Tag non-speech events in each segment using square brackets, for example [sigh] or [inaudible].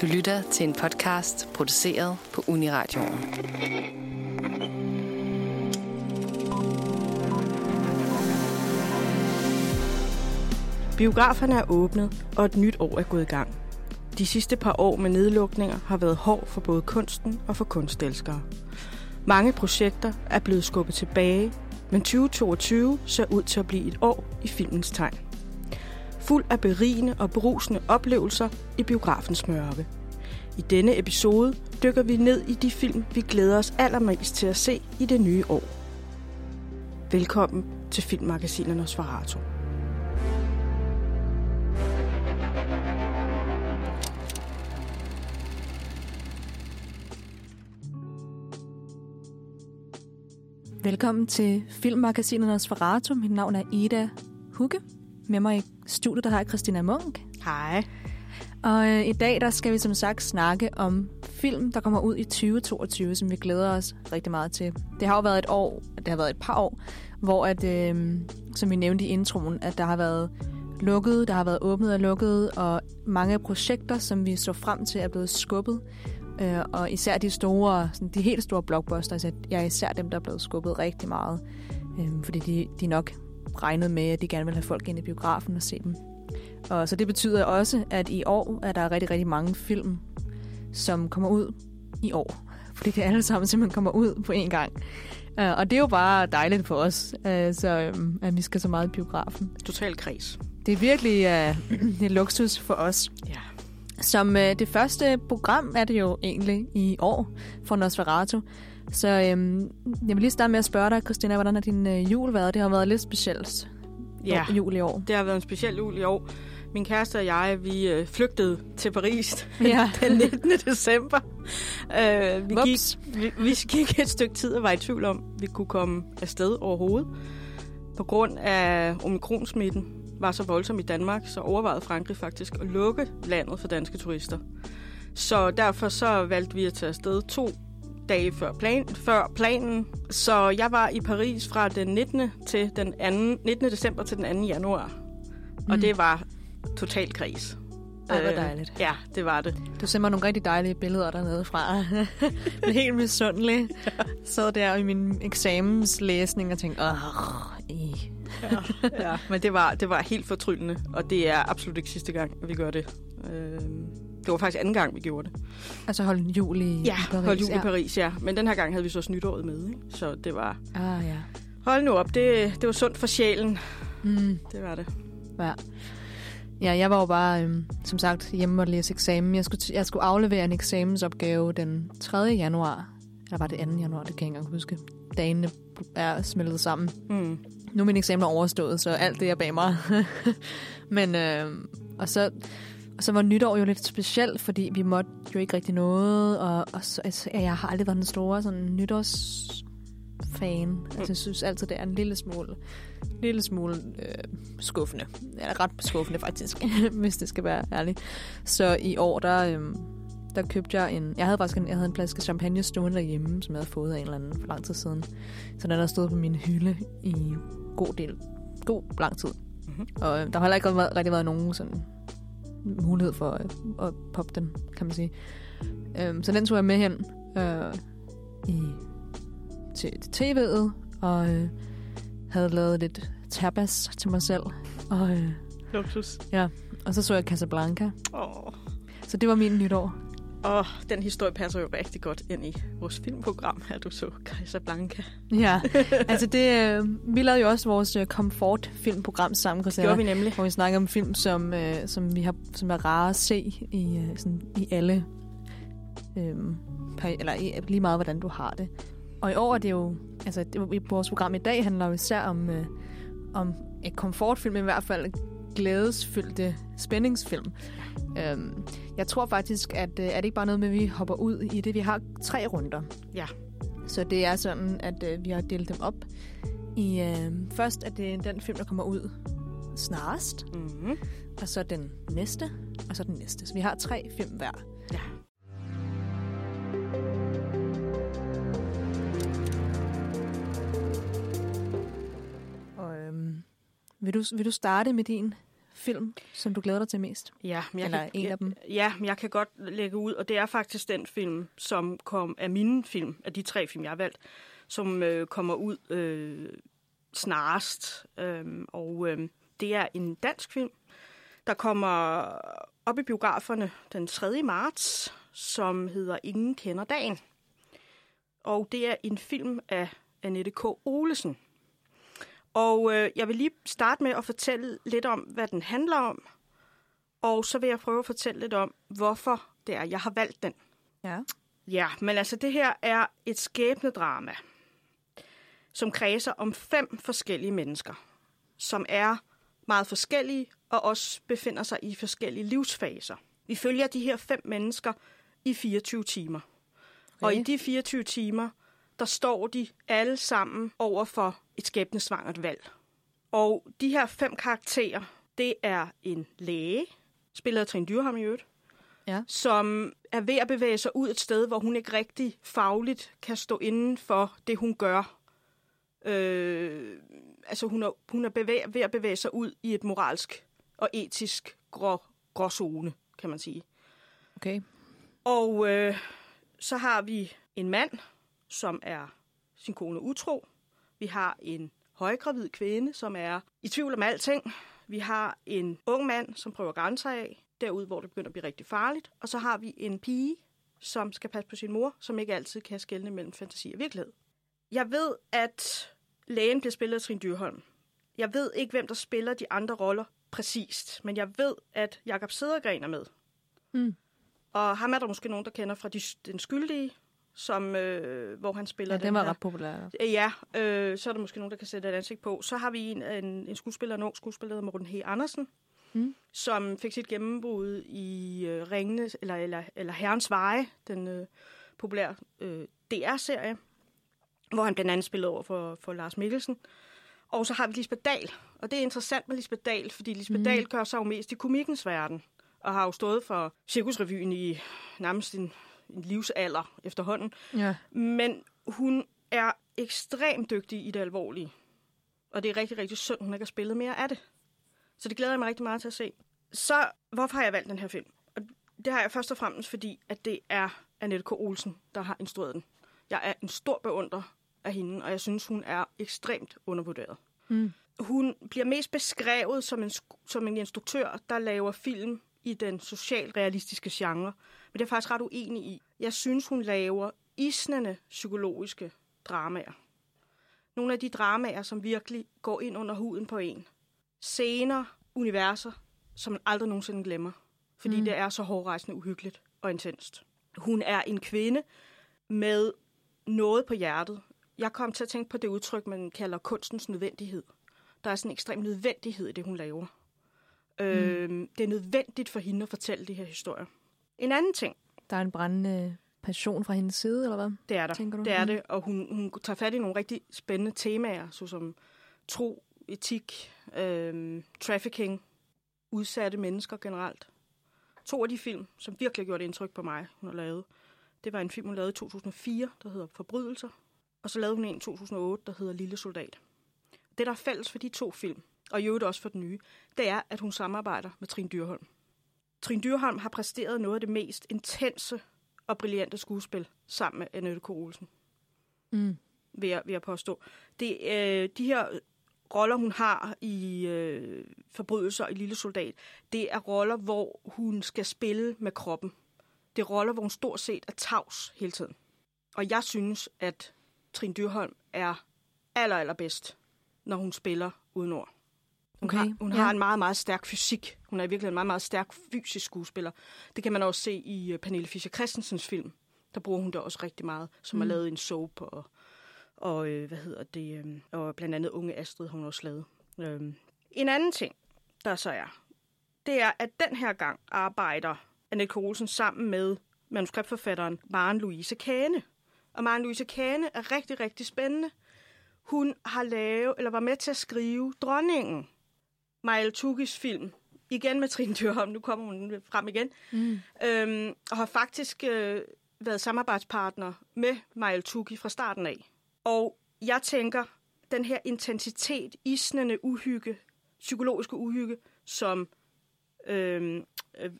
Du lytter til en podcast produceret på Uniradioen. Biograferne er åbnet, og et nyt år er gået i gang. De sidste par år med nedlukninger har været hård for både kunsten og for kunstelskere. Mange projekter er blevet skubbet tilbage, men 2022 ser ud til at blive et år i filmens tegn. Fuld af berigende og berusende oplevelser i biografens mørke. I denne episode dykker vi ned i de film, vi glæder os allermest til at se i det nye år. Velkommen til Filmmagasinet Nosferatu. Velkommen til Filmmagasinet Nosferatu. Mit navn er Ida Hugge. Med mig i studiet, der har jeg Christina Munk. Hej. Og øh, i dag, der skal vi som sagt snakke om film, der kommer ud i 2022, som vi glæder os rigtig meget til. Det har jo været et år, det har været et par år, hvor at, øh, som vi nævnte i introen, at der har været lukket, der har været åbnet og lukket, og mange projekter, som vi så frem til, er blevet skubbet. Øh, og især de store, sådan de helt store blockbusters, at jeg er især dem, der er blevet skubbet rigtig meget. Øh, fordi de, de nok regnet med, at de gerne vil have folk ind i biografen og se dem. Og så det betyder også, at i år er der rigtig, rigtig mange film, som kommer ud i år. Fordi det alle sammen simpelthen kommer ud på én gang. Uh, og det er jo bare dejligt for os, uh, så, um, at vi skal så meget i biografen. Total kreds. Det er virkelig [clears throat] uh, er luksus for os. Ja. Som uh, det første program er det jo egentlig i år for Nosferatu. Så um, jeg vil lige starte med at spørge dig, Christina, hvordan har din uh, jul været? Det har været lidt specielt Ja, jul i år. det har været en speciel jul i år. Min kæreste og jeg, vi øh, flygtede til Paris [laughs] Ja. [laughs] den 19. december. Øh, vi, gik, vi, vi gik et stykke tid og var i tvivl om, vi kunne komme afsted overhovedet. På grund af omikronsmitten var så voldsom i Danmark, så overvejede Frankrig faktisk at lukke landet for danske turister. Så derfor så valgte vi at tage afsted to dage før, plan, før planen. Så jeg var i Paris fra den 19. til den 2. 19. december til den 2. januar. Og Mm. det var total kris. Ej, hvor Øh, dejligt. Ja, det var det. Du sender mig nogle rigtig dejlige billeder dernede fra. [laughs] Er helt misundelig. [laughs] Så der i min eksamenslæsning og tænkte, åh, i. Ja, ja. Men det var, det var helt fortryllende, og det er absolut ikke sidste gang, vi gør det. Øh, det var faktisk anden gang, vi gjorde det. Altså holde jul i, Ja, Paris. hold jul i Paris, ja. Men den her gang havde vi så nytåret med, ikke? Så det var... Ah, ja. Hold nu op, det, det var sundt for sjælen. Mm, Det var det. ja. Ja, jeg var jo bare, øhm, som sagt, hjemme og læse eksamen. Jeg skulle, jeg skulle aflevere en eksamensopgave den 3. januar. Eller var det 2. januar, det kan jeg ikke engang huske. Dagene er smeltet sammen. Mm. Nu er min eksamen overstået, så alt det er bag mig. [laughs] Men, øh, og så, og så var nytår jo lidt specielt, fordi vi måtte jo ikke rigtig noget, og, og så, altså, jeg har aldrig været den store sådan, nytårsfan. Altså, jeg synes altid, det er en lille smule, lille smule øh, skuffende. Eller ret skuffende faktisk, [laughs] hvis det skal være ærligt. Så i år, der, øh, der købte jeg en... Jeg havde faktisk en, jeg havde en flaske champagne stående derhjemme, som jeg havde fået af en eller anden for lang tid siden. Så den har stået på min hylde i god del, god lang tid. Mhm. Og øh, der har heller ikke rigtig været nogen sådan mulighed for at, at poppe den, kan man sige. Øhm, så den tog jeg med hen øh, i, til, til tv'et, og øh, havde lavet lidt tapas til mig selv. Og, øh, Luksus. og så så jeg Casablanca. Åh, Så det var min nytår. Oh, den historie passer jo rigtig godt ind i vores filmprogram, her du så Casablanca. Ja, [laughs] altså det, øh, vi lavede jo også vores øh, comfort-filmprogram sammen, Det Christina. gjorde vi nemlig. hvor vi snakker om film, som, øh, som, vi har, som er rare at se i, øh, sådan, i alle, øh, eller i, lige meget, hvordan du har det. Og i år er det jo, altså det, i vores program i dag handler jo især om, øh, om et komfortfilm, i hvert fald glædesfyldte spændingsfilm. Øhm, jeg tror faktisk, at øh, er det ikke bare noget med, at vi hopper ud i det. Vi har tre runder. Ja. Så det er sådan, at øh, vi har delt dem op i... Øh, først er det den film, der kommer ud snarest, Mm-hmm. og så den næste, og så den næste. Så vi har tre film hver. Ja. Vil, du, vil du starte med din film, som du glæder dig til mest? Ja, men jeg Eller kan, en jeg, af dem. Ja, men jeg kan godt lægge ud, og det er faktisk den film, som kom af mine film, af de tre film, jeg har valgt, som øh, kommer ud øh, snarest. Øh, og øh, det er en dansk film, der kommer op i biograferne den 3. marts, som hedder Ingen kender dagen. Og det er en film af Annette K. Olesen. Og øh, jeg vil lige starte med at fortælle lidt om, hvad den handler om. Og så vil jeg prøve at fortælle lidt om, hvorfor det er, jeg har valgt den. Ja. Ja, men altså det her er et skæbnedrama, som kredser om fem forskellige mennesker, som er meget forskellige og også befinder sig i forskellige livsfaser. Vi følger de her fem mennesker i 24 timer. Okay. Og i de 24 timer, der står de alle sammen over for et skæbnesvangert valg. Og de her fem karakterer, det er en læge, spillet af Trine Dyrholm i øvrigt, Ja. som er ved at bevæge sig ud et sted, hvor hun ikke rigtig fagligt kan stå inden for det, hun gør. Øh, altså hun er, hun er bevæg, ved at bevæge sig ud i et moralsk og etisk grå, gråzone, kan man sige. Okay. Og øh, så har vi en mand, som er sin kone utro. Vi har en højgravid kvinde, som er i tvivl om alting. Vi har en ung mand, som prøver grænser af, derud hvor det begynder at blive rigtig farligt. Og så har vi en pige, som skal passe på sin mor, som ikke altid kan skelne mellem fantasi og virkelighed. Jeg ved, at lægen bliver spillet af Trine Dyrholm. Jeg ved ikke, hvem der spiller de andre roller præcist, men jeg ved, at Jakob Sedergren er med. Mm. Og ham er der måske nogen, der kender fra de, Den Skyldige, som, øh, hvor han spiller Ja, den den var her. ret populær. Øh, Ja, øh, så er der måske nogen, der kan sætte et ansigt på. Så har vi en, en, en skuespiller, en ung skuespiller, der hedder Morten H. Andersen, Mm. som fik sit gennembrud i øh, Ringene, eller, eller, eller Herrens Veje, den øh, populære øh, DR-serie, hvor han blandt andet spillede over for, for Lars Mikkelsen. Og så har vi Lisbeth Dahl, og det er interessant med Lisbeth Dahl, fordi Lisbeth mm. Dahl gør sig jo mest i komikkens verden, og har jo stået for Cirkusrevyen i nærmest en, en livsalder efterhånden. Ja. Men hun er ekstremt dygtig i det alvorlige. Og det er rigtig, rigtig synd, hun ikke har spillet mere af det. Så det glæder jeg mig rigtig meget til at se. Så hvorfor har jeg valgt den her film? Og det har jeg først og fremmest, fordi at det er Annette K. Olsen, der har instrueret den. Jeg er en stor beundrer af hende, og jeg synes, hun er ekstremt undervurderet. Mm. Hun bliver mest beskrevet som en, som en instruktør, der laver film i den socialrealistiske genre. Men det er jeg faktisk ret uenig i. Jeg synes, hun laver isnende psykologiske dramaer. Nogle af de dramaer, som virkelig går ind under huden på en. Scener, universer, som man aldrig nogensinde glemmer. Fordi Mm. det er så hårdrejsende, uhyggeligt og intenst. Hun er en kvinde med noget på hjertet. Jeg kom til at tænke på det udtryk, man kalder kunstens nødvendighed. Der er sådan en ekstrem nødvendighed i det, hun laver. Mm. Øhm, det er nødvendigt for hende at fortælle de her historier. En anden ting, Der er en brændende passion fra hendes side, eller hvad? det er der. Tænker du? Det er Mm. det, og hun, hun tager fat i nogle rigtig spændende temaer, såsom tro, etik, øhm, trafficking, udsatte mennesker generelt. To af de film, som virkelig gjorde et indtryk på mig, hun har lavet, det var en film, hun lavede i 2004, der hedder Forbrydelser, og så lavede hun en i 2008, der hedder Lille Soldat. Det, der er fælles for de to film, og i øvrigt også for den nye, det er, at hun samarbejder med Trine Dyrholm. Trine Dyrholm har præsteret noget af det mest intense og brillante skuespil sammen med Annette K. Olsen, Mm. vil jeg, vil jeg påstå. Det, øh, de her roller, hun har i øh, Forbrydelser i Lille Soldat, det er roller, hvor hun skal spille med kroppen. Det er roller, hvor hun stort set er tavs hele tiden. Og jeg synes, at Trine Dyrholm er aller, allerbedst, når hun spiller uden ord. Hun, Okay, har, hun ja. har en meget, meget stærk fysik. Hun er virkelig en meget, meget stærk fysisk skuespiller. Det kan man også se i øh, Pernille Fischer Christensens film. Der bruger hun det også rigtig meget, som mm. Har lavet en soap og, og øh, hvad hedder det, øh, og blandt andet Unge Astrid har hun også lavet. Øh. En anden ting, der så er, det er, at den her gang arbejder Annette K. Olsen sammen med manuskriptforfatteren Maren Louise Kane. Og Maren Louise Kane er rigtig, rigtig spændende. Hun har lavet, eller var med til at skrive Dronningen, Maja Tukis film. Igen med Trine Dyrholm, nu kommer hun frem igen. Mm. Øhm, og har faktisk øh, været samarbejdspartner med Maja Tuki fra starten af. Og jeg tænker, den her intensitet, isnende uhygge, psykologiske uhygge, som, øh,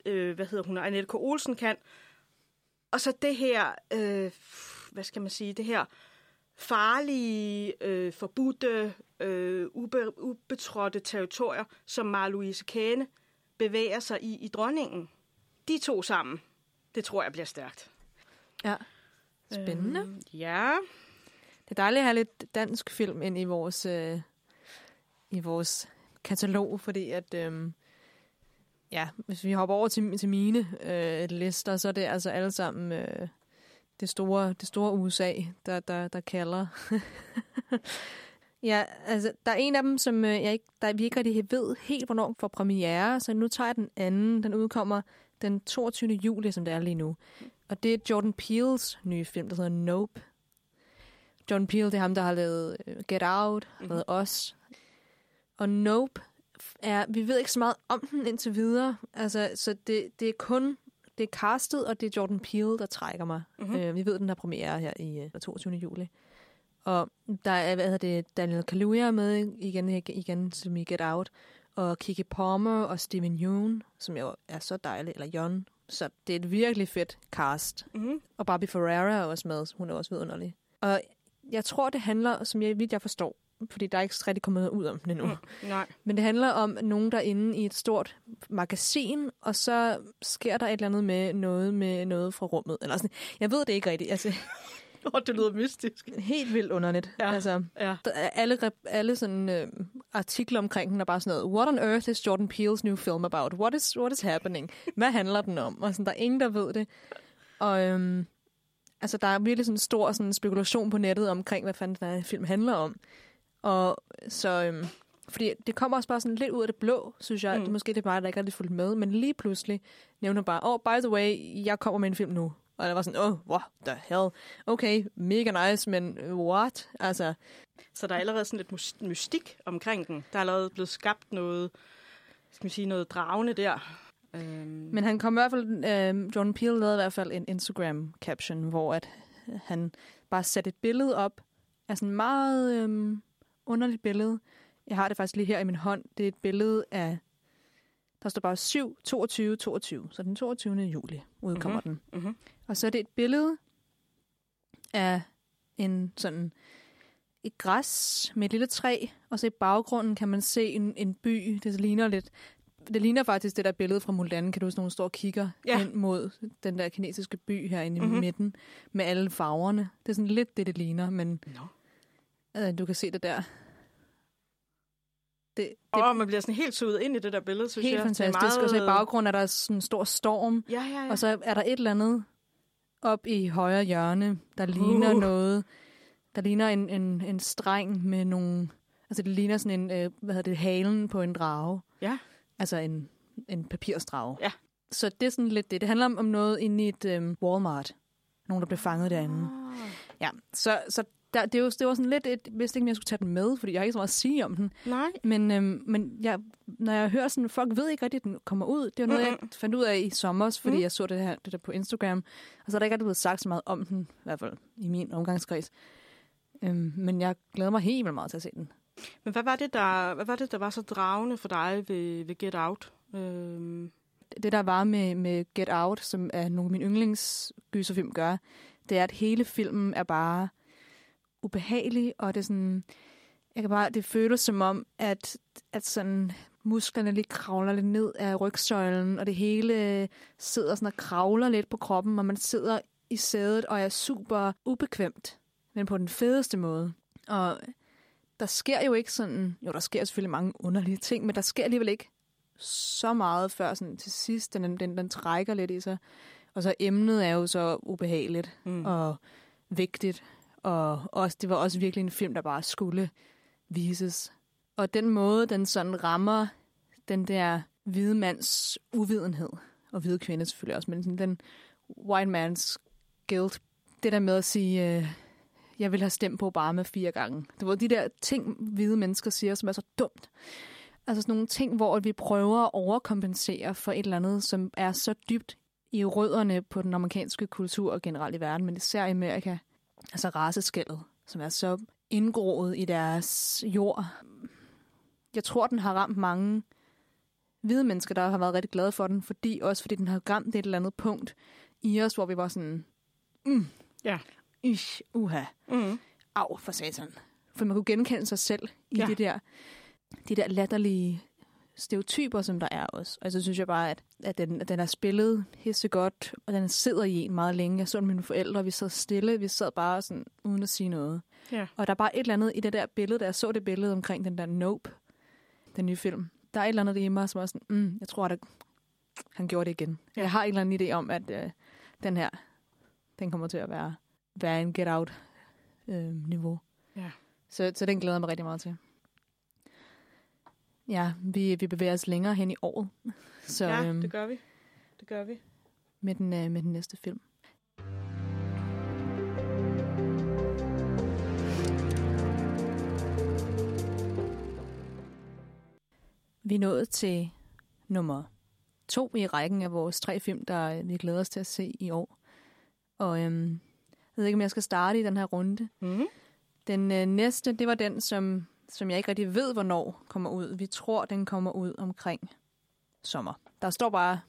øh, hvad hedder hun, Annette K. Olsen kan. Og så det her, øh, hvad skal man sige, det her farlige, øh, forbudte, øh, ube, ubetrådte territorier, som Mar-Louise Kane bevæger sig i i dronningen. De to sammen, det tror jeg bliver stærkt. Ja. Spændende. Øh, ja. Det er dejligt at have lidt dansk film ind i vores, øh, i vores katalog, fordi at, øh, ja, hvis vi hopper over til, til mine øh, lister, så er det altså alle sammen øh, det, store, det store USA, der, der, der kalder. [laughs] ja, altså, der er en af dem, som øh, jeg ikke, der, vi ikke rigtig ved helt, hvornår får premiere, så nu tager jeg den anden. Den udkommer den 22. juli, som det er lige nu. Og det er Jordan Peels nye film, der hedder Nope. Jordan Peele, det er ham, der har lavet øh, Get Out, har lavet Us. Og Nope er, vi ved ikke så meget om den indtil videre. Altså, så det, det er kun, det er castet, og det er Jordan Peele, der trækker mig. Mm-hmm. Øh, vi ved, den har premiere her i øh, 22. juli. Og der er, hvad hedder det, Daniel Kaluuya med igen, igen som i Get Out. Og Kiki Palmer og Steven Yeun, som jo er så dejlig, eller Jon. Så det er et virkelig fedt cast. Mm-hmm. Og Barbie Ferreira er også med, hun er også vidunderlig. Og jeg tror, det handler, som jeg vidt jeg forstår, fordi der er ikke rigtig kommet ud om det endnu. Mm, nej. Men det handler om nogen, der er inde i et stort magasin, og så sker der et eller andet med noget med noget fra rummet. Eller sådan. Jeg ved det ikke rigtigt. Altså, [laughs] Oh, det lyder mystisk. helt vildt underligt. Ja. Altså, Ja. der er alle, alle sådan, øh, artikler omkring den er bare sådan noget, What on earth is Jordan Peele's new film about? What is, what is happening? Hvad handler den om? Og sådan, der er ingen, der ved det. Og øhm, altså, der er virkelig sådan en stor sådan, spekulation på nettet omkring, hvad fanden den her film handler om. Og så... Øhm, fordi det kommer også bare sådan lidt ud af det blå, synes jeg. Mm. Det, måske det er bare, der ikke er lidt fuldt med. Men lige pludselig nævner bare, oh, by the way, jeg kommer med en film nu. Og jeg var sådan, oh, what the hell? Okay, mega nice, men what? Altså, Så der er allerede sådan lidt mystik omkring den. Der er allerede blevet skabt noget, skal man sige, noget dragende der. Øhm, Men han kom i hvert fald, øh, Jordan Peele lavede i hvert fald en Instagram-caption, hvor at han bare satte et billede op af sådan et meget øh, underligt billede. Jeg har det faktisk lige her i min hånd. Det er et billede af, der står bare 7, 22, 22. Så den 22. juli udkommer mm-hmm. den. Mhm. Og så er det et billede af en sådan et græs med et lille træ, og så i baggrunden kan man se en, en by. Det ligner lidt det ligner faktisk det der billede fra Mulan, kan du huske, hun står og kigger Ja. ind mod den der kinesiske by herinde i Mhm. mm-hmm. midten, med alle farverne. Det er sådan lidt det, det ligner, men Nå. Øh, du kan se det der. Det, det oh, man bliver sådan helt suget ind i det der billede, synes helt jeg. fantastisk. Det er meget... Og så i baggrunden er der sådan en stor storm, Ja, ja, ja. og så er der et eller andet op i højre hjørne, der ligner Uh. noget. Der ligner en, en, en streng med nogle... Altså det ligner sådan en, øh, hvad hedder det, halen på en drage. Ja. Altså en, en papirstrage. Ja. Så det er sådan lidt det. Det handler om, om noget inde i et øhm, Walmart. Nogen, der blev fanget derinde. Ah. Ja, så, så der, det, var, det var sådan lidt et... Jeg vidste ikke, om jeg skulle tage den med, fordi jeg har ikke så meget at sige om den. Nej. Men, øhm, men jeg, når jeg hører sådan, folk ved ikke rigtigt, at den kommer ud. Det var noget, Mm-mm. jeg fandt ud af i sommer, fordi Mm. jeg så det her det der på Instagram. Og så er der ikke rigtig blevet sagt så meget om den, i hvert fald i min omgangskreds. Øhm, men jeg glæder mig helt vildt meget til at se den. Men hvad var det, der, hvad var, det, der var så dragende for dig ved, ved Get Out? Øhm, Det, der var med, med Get Out, som er nogle af mine yndlingsgyserfilm gør, det er, at hele filmen er bare ubehagelig, og det er sådan... Jeg kan bare, det føles som om, at, at sådan musklerne lige kravler lidt ned af rygsøjlen, og det hele sidder sådan og kravler lidt på kroppen, og man sidder i sædet og er super ubekvemt, men på den fedeste måde. Og der sker jo ikke sådan, jo der sker selvfølgelig mange underlige ting, men der sker alligevel ikke så meget før sådan til sidst, den, den, den trækker lidt i sig. Og så emnet er jo så ubehageligt mm. og vigtigt, og også, det var også virkelig en film, der bare skulle vises. Og den måde, den sådan rammer den der hvide mands uvidenhed, og hvide kvinde selvfølgelig også, men sådan den white man's guilt, det der med at sige, øh, jeg vil have stemt på Obama fire gange. Det var de der ting, hvide mennesker siger, som er så dumt. Altså sådan nogle ting, hvor vi prøver at overkompensere for et eller andet, som er så dybt i rødderne på den amerikanske kultur og generelt i verden, men især i Amerika. Altså raceskældet, som er så indgroet i deres jord. Jeg tror, den har ramt mange hvide mennesker, der har været rigtig glade for den, fordi også fordi den har ramt et eller andet punkt i os, hvor vi var sådan, mm, Ja. ish, uha, Mm. af for satan. For man kunne genkende sig selv i ja. det der, de der latterlige stereotyper, som der er også. Og så synes jeg bare, at, at, den, at den er spillet hisse godt, og den sidder i en meget længe. Jeg så mine forældre, vi sad stille, vi sad bare sådan, uden at sige noget. Ja. Og der er bare et eller andet i det der billede, da jeg så det billede omkring den der Nope, den nye film. Der er et eller andet i mig, som er sådan, mm, jeg tror, at han gjorde det igen. Ja. Jeg har en eller anden idé om, at øh, den her, den kommer til at være, være en get-out-niveau. Ja. Så, så den glæder jeg mig rigtig meget til. Ja, vi, vi bevæger os længere hen i året. [laughs] Så ja, øhm, det gør vi. Det gør vi. med, den, øh, med den næste film. Vi er nået til nummer to i rækken af vores tre film, der øh, vi glæder os til at se i år. Og øhm, jeg ved ikke, om jeg skal starte i den her runde. Mm. Den øh, næste, det var den, som, som jeg ikke rigtig ved, hvornår kommer ud. Vi tror, den kommer ud omkring sommer. Der står bare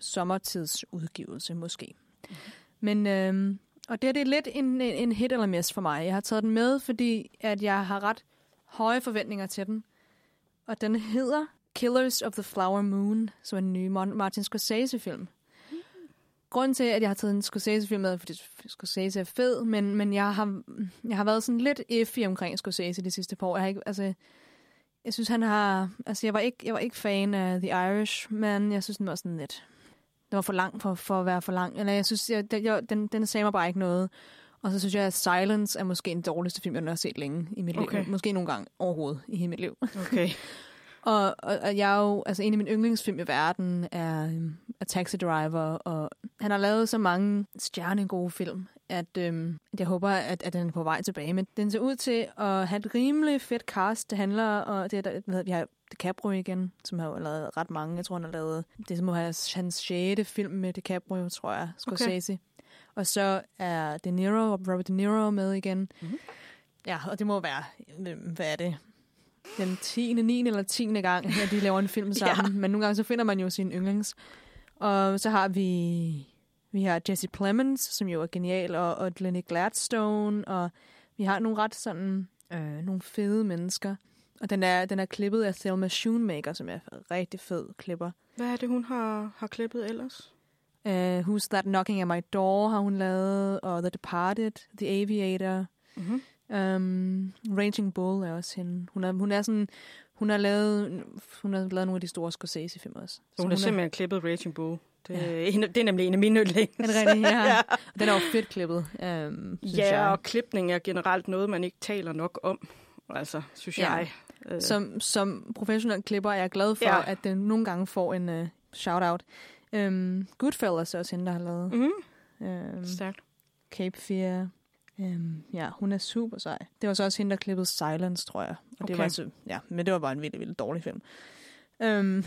sommertidsudgivelse, måske. Mm-hmm. Men, øh, og det, det er lidt en, en, en hit eller miss for mig. Jeg har taget den med, fordi at jeg har ret høje forventninger til den. Og den hedder Killers of the Flower Moon, som er en ny Martin Scorsese-film. Grunden til, at jeg har taget en Scorsese-film med, fordi Scorsese er fed, men, men jeg, har, jeg har været sådan lidt iffy omkring Scorsese de sidste par år. Jeg har ikke, altså, jeg synes, han har... Altså, jeg var ikke, jeg var ikke fan af The Irish, men jeg synes, den var sådan lidt... Den var for lang for, for at være for lang. Eller jeg synes, jeg, jeg, den, den sagde mig bare ikke noget. Og så synes jeg, at Silence er måske den dårligste film, jeg har set længe i mit Okay. liv. Måske nogle gange overhovedet i hele mit liv. Okay. [laughs] Og, og, og jeg er jo, altså en af mine yndlingsfilm i verden er, øhm, er Taxi Driver, og han har lavet så mange stjernegode film, at, øhm, at jeg håber, at, at den er på vej tilbage. Men den ser ud til at have et rimelig fedt cast. Det handler om, det er, der, hvad vi har DiCaprio igen, som har jo lavet ret mange. Jeg tror, han har lavet, det må have hans sjette film med DiCaprio, tror jeg, Scorsese. Okay. Og så er De Niro Robert De Niro med igen. Mhm. Ja, og det må være, øhm, hvad er det? Den 10., 9. eller 10. gang, at de laver en film [laughs] sammen. ja. Men nogle gange så finder man jo sin yndlings. Og så har vi, vi har Jesse Plemons, som jo er genial, og, og Lenny Gladstone, og vi har nogle ret sådan, øh, nogle fede mennesker. Og den er, den er klippet af Thelma Schoonmaker, som er rigtig fed klipper. Hvad er det, hun har, har klippet ellers? Uh, Who's That Knocking at My Door har hun lavet, og The Departed, The Aviator, Mm-hmm. Um, Raging Bull er også hende. Hun er, hun er sådan, hun har lavet, hun har lavet nogle af de store Scorsese-film også. Så hun har simpelthen klippet Raging Bull. Det, Ja. en, det er nemlig en af mine yndlings. Er det rigtigt? Ja. [laughs] ja. Den er jo fedt klippet, synes ja, jeg. og klipning er generelt noget, man ikke taler nok om. Altså, synes Ja. jeg. Øh, Som, som professionel klipper er jeg glad for, Ja. at den nogle gange får en uh, shout-out. Um, Goodfellas er også hende, der har lavet. mm, Um, stærkt. Cape Fear. Um, ja, hun er super sej. Det var så også hende, der klippede Silence, tror jeg. Og det Okay. var altså, ja, men det var bare en vildt, vildt dårlig film. Um,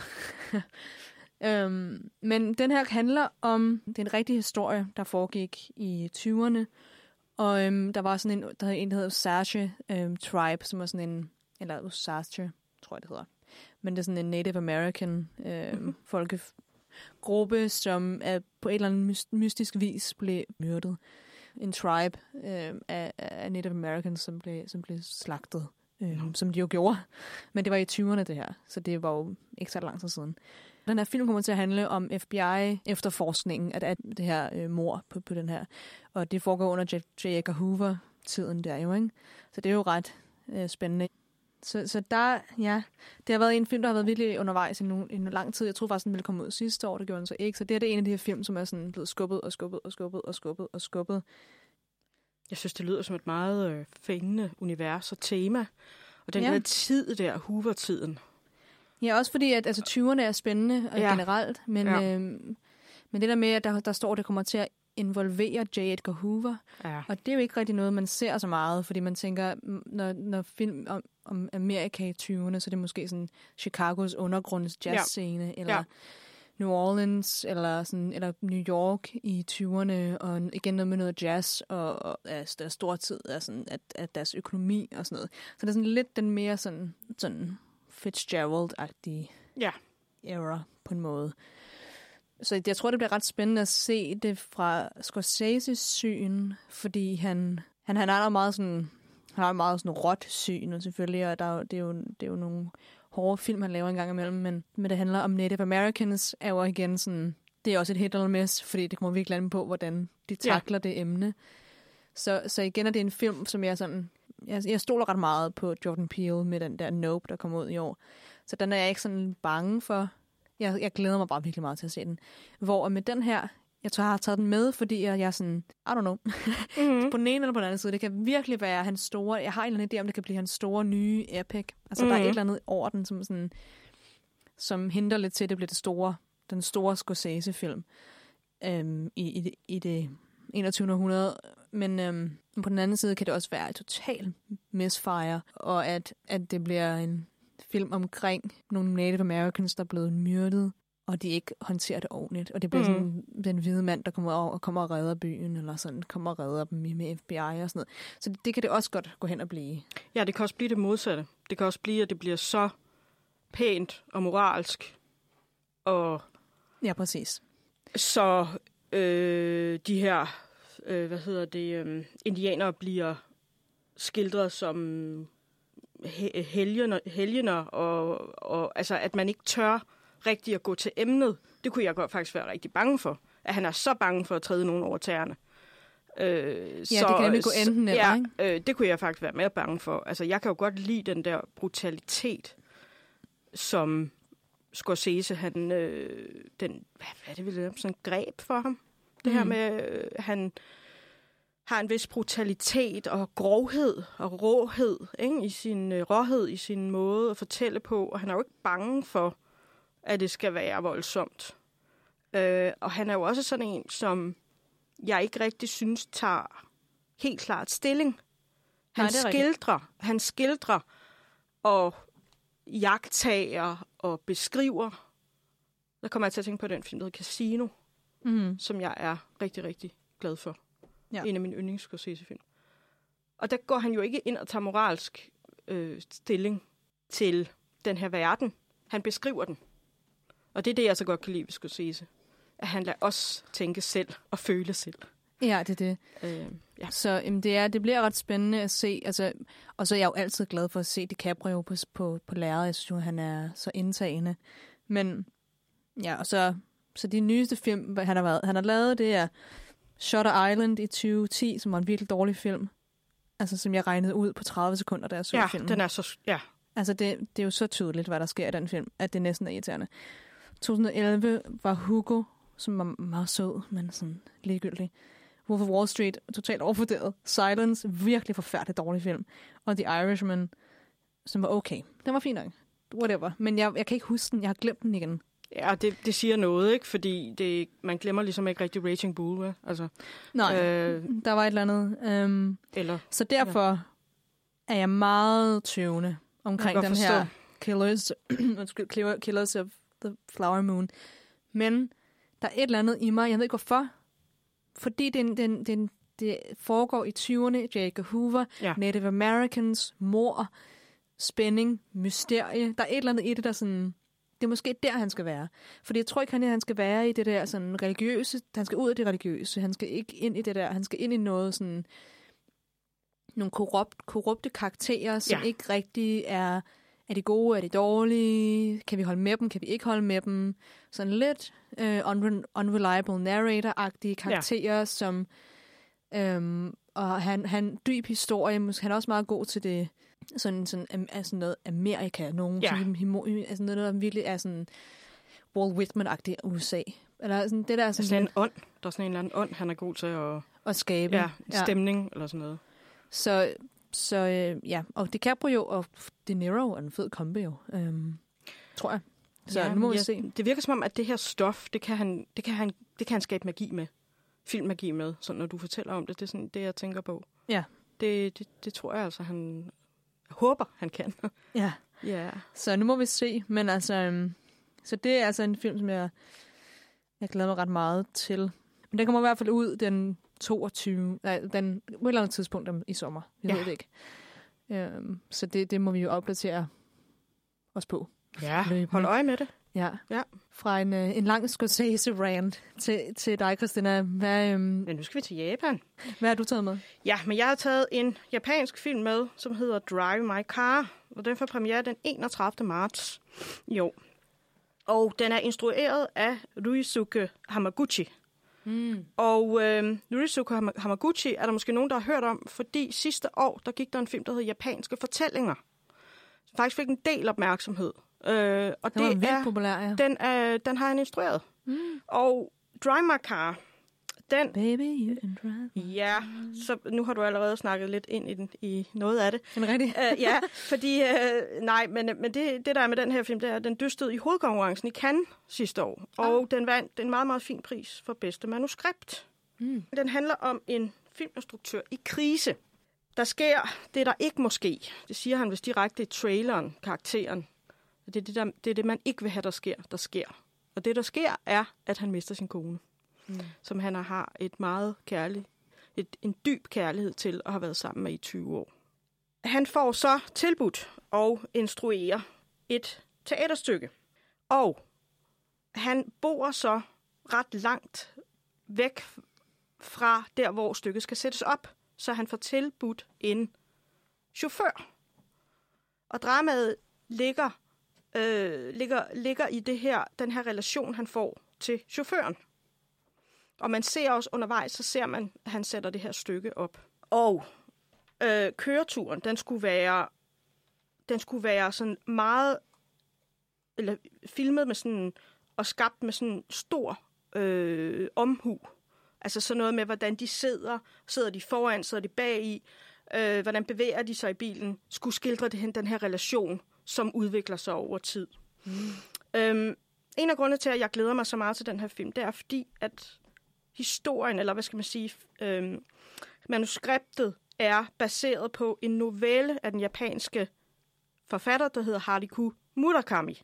um, [laughs] men den her handler om, det er en rigtig historie, der foregik i 20'erne. Og um, der var sådan en, der hed en, der hedder Osage um, Tribe, som var sådan en, eller Osage, tror jeg det hedder. Men det er sådan en Native American um, Mhm. mm-hmm. folkegruppe, som er på et eller andet mys- mystisk vis blev myrdet en tribe øh, af, af Native Americans, som blev, som blev slagtet, øh, som de jo gjorde. Men det var i 20'erne det her, så det var jo ikke så lang tid siden. Den her film kommer til at handle om FBI-efterforskningen af det her øh, mor på, på den her. Og det foregår under J. J. Edgar Hoover-tiden der jo, ikke? Så det er jo ret øh, spændende. Så, så der, ja, det har været en film, der har været virkelig undervejs i en, en lang tid. Jeg troede faktisk, den ville komme ud sidste år, det gjorde den så ikke. Så det er det en af de her film, som er sådan blevet skubbet og skubbet og skubbet og skubbet og skubbet. Jeg synes, det lyder som et meget øh, fængende univers og tema. Og den Ja. der tid der, Hoover-tiden. Ja, også fordi, at altså, 20'erne er spændende ja. Ja. generelt, men, Ja. øhm, men det der med, at der, der står, at det kommer til at involvere J. Edgar Hoover, Ja. og det er jo ikke rigtig noget, man ser så meget, fordi man tænker, når, når film om, om Amerika i 20'erne, så er det måske sådan Chicagos undergrunds jazzscene, ja. eller Ja. New Orleans, eller, sådan, eller New York i 20'erne, og igen noget med noget jazz, og, og altså, deres store tid er sådan, at, at deres økonomi og sådan noget. Så det er sådan lidt den mere sådan, sådan Fitzgerald-agtige Ja. era på en måde. Så jeg tror, det bliver ret spændende at se det fra Scorsese's syn, fordi han, han, han er meget sådan, han har meget sådan råt syn, og selvfølgelig, og der, er jo- det, er jo, det er jo nogle hårde film, han laver en gang imellem, men, men det handler om Native Americans, er jo igen sådan, det er også et hit eller miss, fordi det kommer virkelig an på, hvordan de Ja. takler det emne. Så, så igen er det en film, som jeg sådan, jeg, jeg stoler ret meget på Jordan Peele med den der Nope, der kommer ud i år. Så den er jeg ikke sådan bange for. Jeg, jeg glæder mig bare virkelig meget til at se den. Hvor med den her, jeg tror, jeg har taget den med, fordi jeg, jeg er sådan, I don't know, Mm-hmm. [laughs] på den ene eller på den anden side. Det kan virkelig være hans store, jeg har en eller anden idé om, det kan blive hans store nye epic. Altså mm. der er et eller andet over den, som, sådan, som hindrer lidt til, at det bliver det store, den store Scorsese-film øhm, i, i, det, i det 21. århundrede. Men øhm, på den anden side kan det også være et total misfire, og at, at det bliver en film omkring nogle Native Americans, der er blevet myrdet, og de ikke håndterer det ordentligt. Og det bliver Mm. sådan den hvide mand, der kommer over og kommer og redder byen, eller sådan kommer og redder dem med FBI og sådan noget. Så det, det kan det også godt gå hen og blive. Ja, det kan også blive det modsatte. Det kan også blive, at det bliver så pænt og moralsk, og Ja, præcis. så øh, de her, øh, hvad hedder det, øh, indianere bliver skildret som he- helgener, helgener og, og altså, at man ikke tør rigtig at gå til emnet. Det kunne jeg godt faktisk være rigtig bange for. At han er så bange for at træde nogen over tæerne. Øh, det kan nemlig gå enten eller, ja, ikke? øh, det kunne jeg faktisk være mere bange for. Altså, jeg kan jo godt lide den der brutalitet, som Scorsese, han, øh, den, hvad, hvad er det, vil det sådan greb for ham? Det her Mm. med, øh, han har en vis brutalitet og grovhed og råhed ikke? i sin øh, råhed, i sin måde at fortælle på, og han er jo ikke bange for, at det skal være voldsomt. Øh, og han er jo også sådan en, som jeg ikke rigtig synes tager helt klart stilling. Han Nej, det er rigtigt. skildrer, han skildrer og jagttager og beskriver. Der kommer jeg til at tænke på den film, der hedder Casino, Mm. som jeg er rigtig, rigtig glad for. Ja. En af mine yndlings film. Og der går han jo ikke ind og tager moralsk øh, stilling til den her verden. Han beskriver den. Og det er det, jeg så godt kan lide ved Scorsese. At han lader os tænke selv og føle selv. Ja, det er det. Øh, ja. Så jamen, det, er, det bliver ret spændende at se. Altså, og så er jeg jo altid glad for at se DiCaprio på, på, på lærret. Jeg synes jo, han er så indtagende. Men ja, og så, så de nyeste film, han har, været, han har lavet, det er Shutter Island i 2010, som var en virkelig dårlig film. Altså, som jeg regnede ud på 30 sekunder, da jeg så ja, filmen. den er så... Ja, Altså, det, det er jo så tydeligt, hvad der sker i den film, at det næsten er irriterende. 2011 var Hugo, som var meget sød, men sådan ligegyldig. Wolf of Wall Street, totalt overvurderet. Silence, virkelig forfærdelig dårlig film. Og The Irishman, som var okay. Den var fin nok. Whatever. Men jeg, jeg kan ikke huske den. Jeg har glemt den igen. ja det, det siger noget, ikke? Fordi det, man glemmer ligesom ikke rigtig Raging Bull, vel? Altså, Nej, øh, der var et eller andet. Um, eller... så derfor ja. er jeg meget tøvende omkring den her Killers, [clears throat] undskyld, Killer- Killers of the Flower Moon. Men der er et eller andet i mig, jeg ved ikke hvorfor. Fordi den, den, den, det foregår i 20'erne, J. Hoover, Ja. Native Americans, mor, spænding, mysterie. Der er et eller andet i det, der sådan... Det er måske der, han skal være. Fordi jeg tror ikke, han, han skal være i det der sådan religiøse. Han skal ud af det religiøse. Han skal ikke ind i det der. Han skal ind i noget sådan... Nogle korrupt, korrupte karakterer, som ja. ikke rigtig er... Er de gode? Er de dårlige? Kan vi holde med dem? Kan vi ikke holde med dem? Sådan lidt øh, unre- unreliable narrator-agtige karakterer, ja. som... Øhm, og han, han dyb historie, måske- han er også meget god til det, sådan, sådan, altså noget Amerika, nogen, Ja. ja. sådan, altså noget, der virkelig er sådan Walt Whitman-agtigt USA. Eller sådan, det der er er sådan, sådan en ånd. Der er sådan en eller anden ånd, han er god til at... at skabe. Ja, stemning eller sådan noget. Så, så øh, ja, og DiCaprio og De Niro er en fed kombi jo, øhm, tror jeg. Så ja, nu må vi ja, se. Det virker som om, at det her stof, det kan han, det kan han, det kan han skabe magi med. Filmmagi med, sådan når du fortæller om det. Det er sådan det, jeg tænker på. Ja. Det, det, det tror jeg altså, han jeg håber, han kan. [laughs] Ja. ja. Så nu må vi se. Men altså, øhm, så det er altså en film, som jeg, jeg glæder mig ret meget til. Men den kommer i hvert fald ud den 22. Nej, den, på et eller andet tidspunkt om- i sommer. Jeg Ja. ved det ikke. Øhm, så det, det må vi jo opdatere os på. Ja, løbende. hold øje med det. Ja. Ja. Fra en, øh, en lang Scorsese-rant til, til dig, Christina. Hvad, øhm, Men nu skal vi til Japan. hvad har du taget med? Ja, men jeg har taget en japansk film med, som hedder Drive My Car, og den får premiere den 31. marts i år. Og den er instrueret af Ruisuke Hamaguchi. Mm. Og øh, Ham- Hamaguchi er der måske nogen, der har hørt om, fordi sidste år, der gik der en film, der hed Japanske Fortællinger. Som faktisk fik en del opmærksomhed. Øh, og Den var det vildt er, populær, ja. den, er, den har han instrueret. Mm. Og Drive My Car, den Baby, you can drive. Ja, så nu har du allerede snakket lidt ind i, den, i noget af det. Er rigtig. Uh, ja, fordi, uh, nej, men, men det, det der er med den her film, det er, at den dystede i hovedkonkurrencen i Cannes sidste år. Og Ah. den vandt en meget, meget fin pris for bedste manuskript. Mm. Den handler om en filminstruktør i krise. Der sker det, der ikke må ske. Det siger han vist direkte i traileren, karakteren. Det er det, der, det er det, man ikke vil have, der sker, der sker. Og det, der sker, er, at han mister sin kone Mm. som han har et meget kærlig, et, en dyb kærlighed til og har været sammen med i 20 år. Han får så tilbudt og instruere et teaterstykke. Og han bor så ret langt væk fra der, hvor stykket skal sættes op. Så han får tilbudt en chauffør. Og dramaet ligger, øh, ligger, ligger i det her, den her relation, han får til chaufføren. Og man ser også undervejs, så ser man, at han sætter det her stykke op. Og øh, køreturen, den skulle være, den skulle være sådan meget, eller filmet med sådan, og skabt med sådan stor øh, omhu. Altså sådan noget med, hvordan de sidder, sidder de foran, sidder de bag i, øh, hvordan bevæger de sig i bilen, skulle skildre det hen, den her relation, som udvikler sig over tid. Mm. Øhm, en af grundene til, at jeg glæder mig så meget til den her film, det er fordi, at historien, eller hvad skal man sige, øhm, manuskriptet er baseret på en novelle af den japanske forfatter, der hedder Haruki Murakami,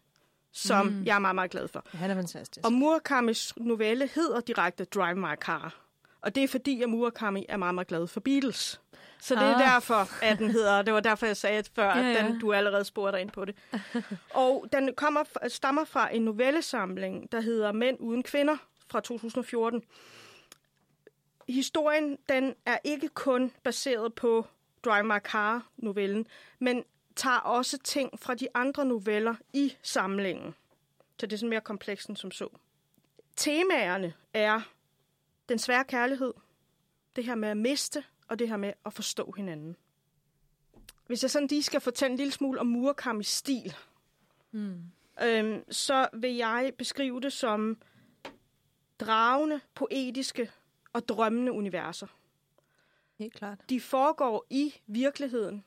som mm. jeg er meget, meget glad for. Ja, han er fantastisk. Og Murakamis novelle hedder direkte Drive My Car. Og det er fordi, at Murakami er meget, meget glad for Beatles. Så det er Ah. derfor, at den hedder, det var derfor, jeg sagde før, Ja, at ja. den, du allerede spurgte dig ind på det. Og den kommer, stammer fra en novellesamling, der hedder Mænd uden kvinder fra 2014. Historien, den er ikke kun baseret på Drive My Car-novellen, men tager også ting fra de andre noveller i samlingen. Så det er sådan mere komplekst end som så. Temaerne er den svære kærlighed, det her med at miste, og det her med at forstå hinanden. Hvis jeg sådan lige skal fortælle en lille smule om Murakamis stil, Mm. øhm, så vil jeg beskrive det som dragende, poetiske og drømmende universer. Helt klart. De foregår i virkeligheden,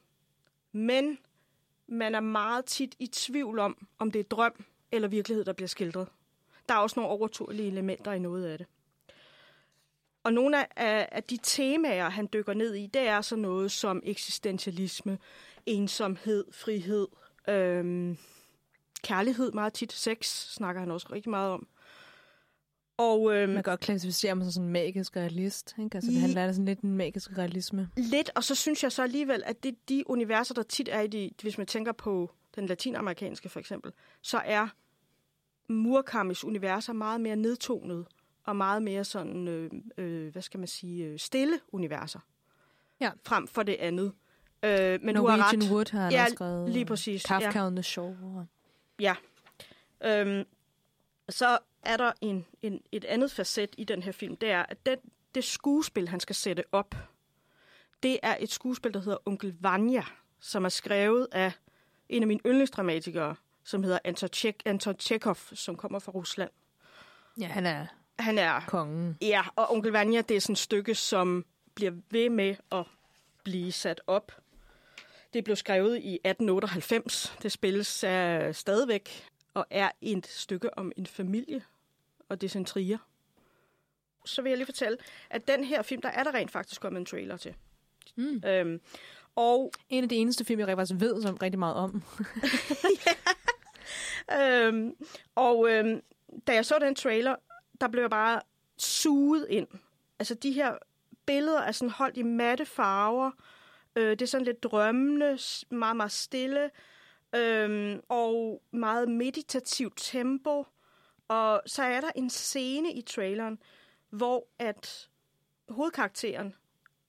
men man er meget tit i tvivl om, om det er drøm eller virkelighed, der bliver skildret. Der er også nogle overturlige elementer i noget af det. Og nogle af, af, de temaer, han dykker ned i, det er så noget som eksistentialisme, ensomhed, frihed, øhm, kærlighed meget tit, sex snakker han også rigtig meget om. Og øhm, Man kan godt klassificere mig som sådan en magisk realist. Ikke? Altså, det handler sådan lidt en magisk realisme. Lidt, og så synes jeg så alligevel, at det de universer, der tit er i de, hvis man tænker på den latinamerikanske for eksempel, så er Murakamis universer meget mere nedtonet og meget mere sådan, øh, øh, hvad skal man sige, øh, stille universer. Ja. Frem for det andet. Øh, men du Norwegian har ret. Wood har Ja, skrevet. lige præcis, Kafka on the Shore. Ja. Øhm, så er der en, en, et andet facet i den her film, det er, at den, det skuespil, han skal sætte op, det er et skuespil, der hedder Onkel Vanya, som er skrevet af en af mine yndlingsdramatikere, som hedder Anton, Tjek, Anton Tjekov, som kommer fra Rusland. Ja, han er Han er... kongen. Ja, og Onkel Vanya, det er sådan et stykke, som bliver ved med at blive sat op. Det blev skrevet i 1898. Det spilles uh, stadigvæk og er et stykke om en familie, og det er en trier. Så vil jeg lige fortælle, at den her film, der er der rent faktisk kommet en trailer til. Mm. Øhm, og En af de eneste film, jeg faktisk ved som rigtig meget om. [laughs] Øhm, og øhm, da jeg så den trailer, der blev jeg bare suget ind. Altså de her billeder er sådan holdt i matte farver. Øh, det er sådan lidt drømmende, meget, meget stille. Øhm, og meget meditativt tempo. Og så er der en scene i traileren, hvor at hovedkarakteren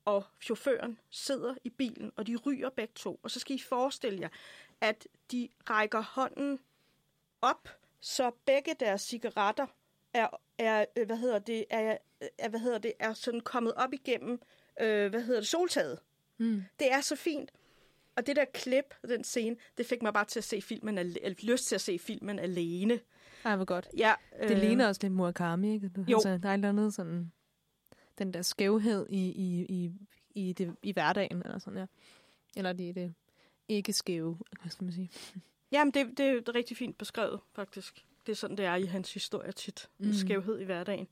og chaufføren sidder i bilen, og de ryger begge to. Og så skal I forestille jer, at de rækker hånden op, så begge deres cigaretter er, er øh, hvad hedder det, er, er, hvad hedder det, er sådan kommet op igennem, øh, hvad hedder det, soltaget. Mm. Det er så fint. Og det der klip, den scene, det fik mig bare til at se filmen, eller lyst til at se filmen alene. Ej, hvor godt. Ja, Det øh... ligner også lidt Murakami, ikke? Du, Jo. Altså, der er et eller andet sådan... Den der skævhed i, i, i, i, det, i hverdagen, eller sådan, ja. Eller det, det ikke skæve, hvad skal man sige. [laughs] Jamen, det, det er rigtig fint beskrevet, faktisk. Det er sådan, det er i hans historie tit. Mm. Skævhed i hverdagen.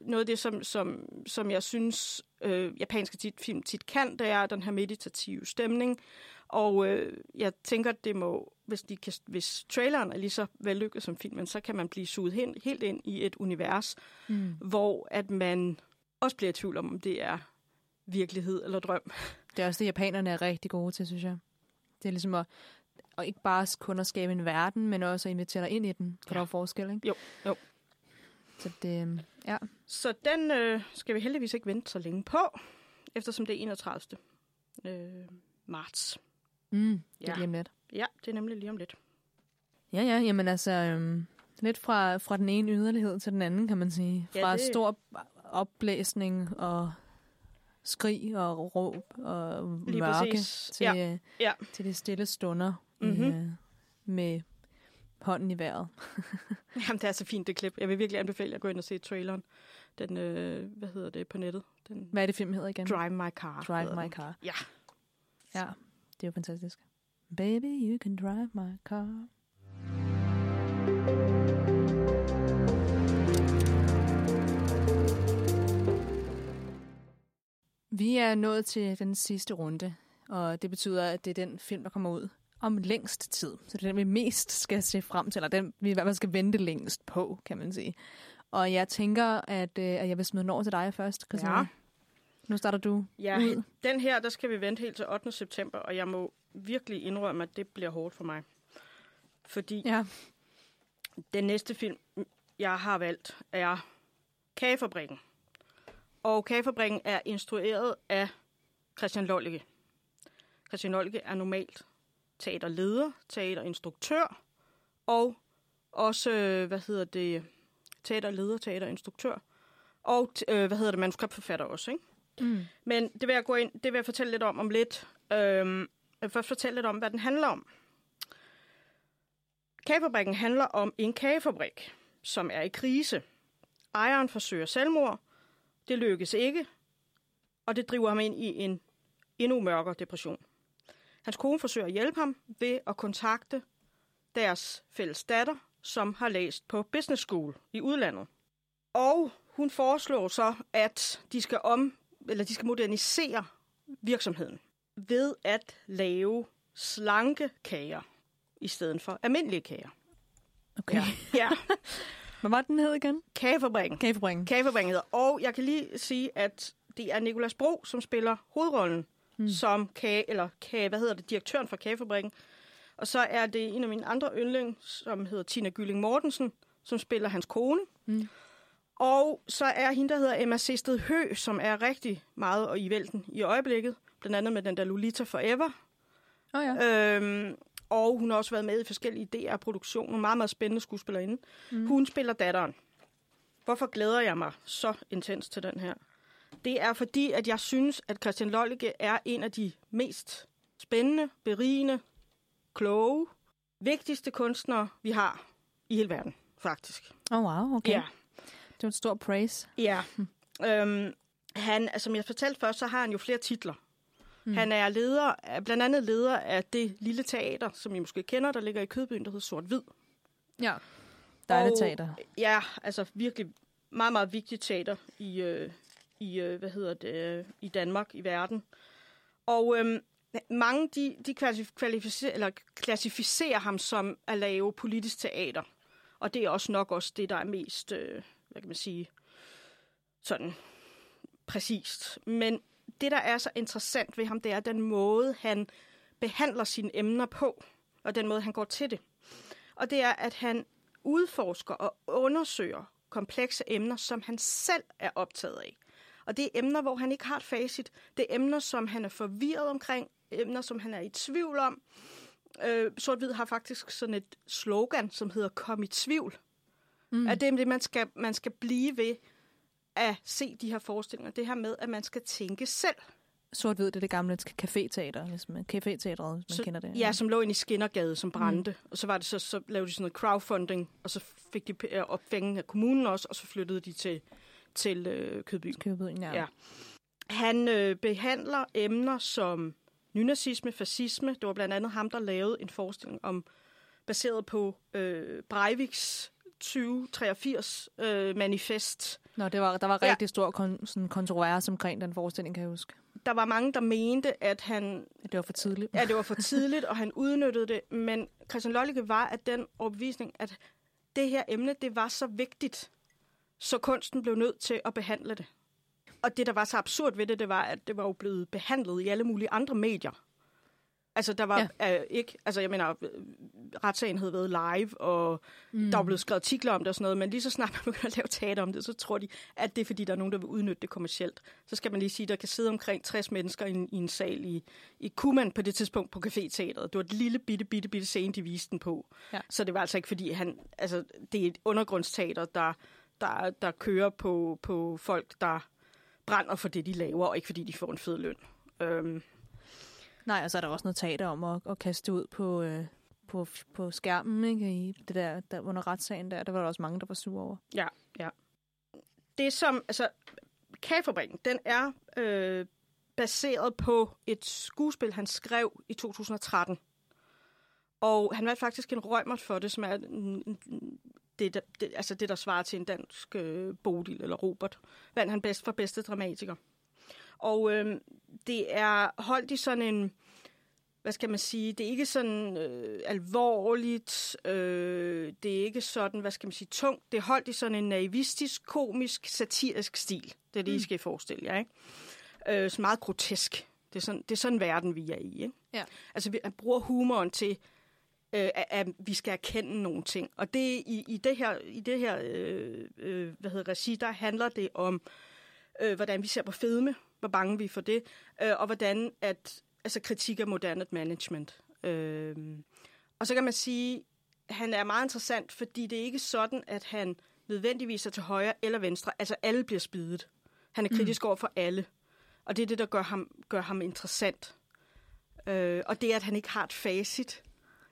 Noget af det, som, som, som jeg synes, øh, japanske tit, film tit kan, det er den her meditative stemning. Og øh, jeg tænker, det må, hvis, de kan, hvis traileren er lige så vellykket som filmen, så kan man blive suget hen, helt ind i et univers, Mm. hvor at man også bliver i tvivl om, om det er virkelighed eller drøm. Det er også det, japanerne er rigtig gode til, synes jeg. Det er ligesom at, og ikke bare kun at skabe en verden, men også at invitere dig ind i den, for Ja. der er forskel, ikke? Jo, jo. Så det, øhm, ja. Så den øh, skal vi heldigvis ikke vente så længe på, eftersom det er 31. Øh, marts. Mm, det er Ja. lige om lidt. Ja, det er nemlig lige om lidt. Ja, ja, jamen altså, øhm, lidt fra, fra den ene yderlighed til den anden, kan man sige. Ja, Fra det- stor opblæsning og skrig og råb og Lige mørke præcis. til, Ja. Ja. til de stille stunder Mhm. øh, med hånden i vejret. [laughs] Jamen, det er så fint, det klip. Jeg vil virkelig anbefale at gå ind og se traileren. Den, øh, hvad hedder det på nettet? Den Hvad er det film hedder igen? Drive My Car. Drive My den. Car. Ja. Ja, det er jo fantastisk. Baby, you can drive my car. Vi er nået til den sidste runde, og det betyder, at det er den film, der kommer ud om længst tid. Så det er den, vi mest skal se frem til, eller den, vi i hvert fald skal vente længst på, kan man sige. Og jeg tænker, at, øh, at jeg vil smide over til dig først, Christina. Ja. Nu starter du Ja, ud. den her, der skal vi vente helt til 8. september, og jeg må virkelig indrømme, at det bliver hårdt for mig. Fordi Ja. Den næste film, jeg har valgt, er Kagefabrikken. Og Kagefabrikken er instrueret af Christian Lollicke. Christian Lollicke er normalt teaterleder, teaterinstruktør, og også, øh, hvad hedder det, teaterleder, teaterinstruktør, og, øh, hvad hedder det, manuskriptforfatter også, ikke? Mm. Men det vil jeg gå ind, det vil jeg fortælle lidt om om lidt. Øhm, jeg vil først fortælle lidt om, hvad den handler om. Kagefabrikken handler om en kagefabrik, som er i krise. Ejeren forsøger selvmord. Det lykkes ikke, og det driver ham ind i en endnu mørkere depression. Hans kone forsøger at hjælpe ham ved at kontakte deres fælles datter, som har læst på business school i udlandet. Og hun foreslår så, at de skal om eller de skal modernisere virksomheden ved at lave slanke kager i stedet for almindelige kager. Okay. Ja. ja. [laughs] Hvad var den hed igen? Kagefabrikken. Kagefabrikken. Kagefabrikken hedder. Og jeg kan lige sige, at det er Nikolas Bro, som spiller hovedrollen mm. som kage, eller kage, hvad hedder det, direktøren for Kagefabrikken. Og så er det en af mine andre yndling, som hedder Tina Gylling Mortensen, som spiller hans kone. Mm. Og så er hende, der hedder Emma Sested Hø, som er rigtig meget og i vælten i øjeblikket. Blandt andet med den der Lolita Forever. Oh, ja. Øhm, og hun har også været med i forskellige DR-produktioner. Meget, meget spændende skuespillerinde. Mm. Hun spiller datteren. Hvorfor glæder jeg mig så intens til den her? Det er fordi, at jeg synes, at Christian Lollicke er en af de mest spændende, berigende, kloge, vigtigste kunstnere, vi har i hele verden, faktisk. Oh, wow, okay. Ja. Det var en stor praise. Ja. øhm, han, altså, som jeg fortalte først, så har han jo flere titler. Mm. Han er leder, er blandt andet leder af det lille teater, som I måske kender, der ligger i Kødbyen, der hedder Sort Hvid. Ja. Dejligt Og- teater. Ja, altså virkelig meget, meget vigtigt teater i, øh, i øh, hvad hedder det, øh, i Danmark, i verden. Og øh, mange, de, de kvalificerer, eller klassificerer ham som at lave politisk teater. Og det er også nok også det, der er mest, øh, hvad kan man sige, sådan præcist. Men det, der er så interessant ved ham, det er den måde, han behandler sine emner på. og den måde, han går til det. Og det er, at han udforsker og undersøger komplekse emner, som han selv er optaget af. Og det er emner, hvor han ikke har et facit. Det er emner, som han er forvirret omkring, emner, som han er i tvivl om. Øh, Sort-Hvid har faktisk sådan et slogan, som hedder Kom i tvivl. Mm. At det er det, man skal, man skal blive ved at se de her forestillinger. Det her med, at man skal tænke selv. Sort-hvid, det er det gamle café-teater, hvis man, café-teateret, hvis man så, kender det. Ja, som lå inde i Skinnergade, som brændte. Mm. Og så var det så, så lavede de sådan noget crowdfunding, og så fik de p- opfængen af kommunen også, og så flyttede de til, til øh, Kødby. Kødby, ja. Ja. Han øh, behandler emner som nynazisme, fascisme. Det var blandt andet ham, der lavede en forestilling om, baseret på øh, Breiviks 2083 øh, manifest. Nå, det var, der var Ja. rigtig stor kon, sådan kontrovers omkring den forestilling, kan jeg huske. Der var mange, der mente, at han Det var for tidligt. at det var for tidligt, og han udnyttede det. Men Christian Lollicke var af den overbevisning, at det her emne, det var så vigtigt, så kunsten blev nødt til at behandle det. Og det, der var så absurd ved det, det var, at det var jo blevet behandlet i alle mulige andre medier. Altså, der var ja. øh, ikke... Altså, jeg mener, øh, retssagen havde været live, og mm. der var blevet skrevet artikler om det og sådan noget, men lige så snart man [laughs] begynder at lave teater om det, så tror de, at det er, fordi der er nogen, der vil udnytte det kommercielt. Så skal man lige sige, at der kan sidde omkring 60 mennesker i en, i en sal i, i Kuman på det tidspunkt på Café-teateret. Det var et lille bitte, bitte, bitte scene, de viste den på. Ja. Så det var altså ikke, fordi han... Altså, det er et undergrundsteater, der, der, der kører på, på folk, der brænder for det, de laver, og ikke fordi de får en fed løn. Øhm, Nej, og så er der også noget teater om at, at kaste ud på, øh, på, på skærmen, ikke? I det der, der under retssagen der, der var der også mange, der var sure over. Ja, ja. Det som, altså, Kagefabrikken, den er øh, baseret på et skuespil, han skrev i 2013. Og han vandt faktisk en røgmert for det, som er en- en- det, der- det, altså det, der svarer til en dansk øh, Bodil eller Robert. Vandt han bedst for bedste dramatiker. Og øh, det er holdt i sådan en, hvad skal man sige, det er ikke sådan øh, alvorligt, øh, det er ikke sådan, hvad skal man sige, tungt. Det er holdt i sådan en naivistisk, komisk, satirisk stil. Det er det, I skal forestille jer, ikke? Øh, så meget grotesk. Det er, sådan, det er sådan en verden, vi er i, ikke? Ja. Altså, vi han bruger humoren til, øh, at, vi skal erkende nogle ting. Og det i, i det her, i det her øh, øh, hvad hedder regi, der handler det om, øh, hvordan vi ser på fedme, hvor bange vi er for det, øh, og hvordan at, altså kritik af moderne management. Øh, og så kan man sige, han er meget interessant, fordi det er ikke sådan, at han nødvendigvis er til højre eller venstre. Altså alle bliver spidet. Han er kritisk mm. over for alle. Og det er det, der gør ham, gør ham interessant. Øh, og det er, at han ikke har et facit.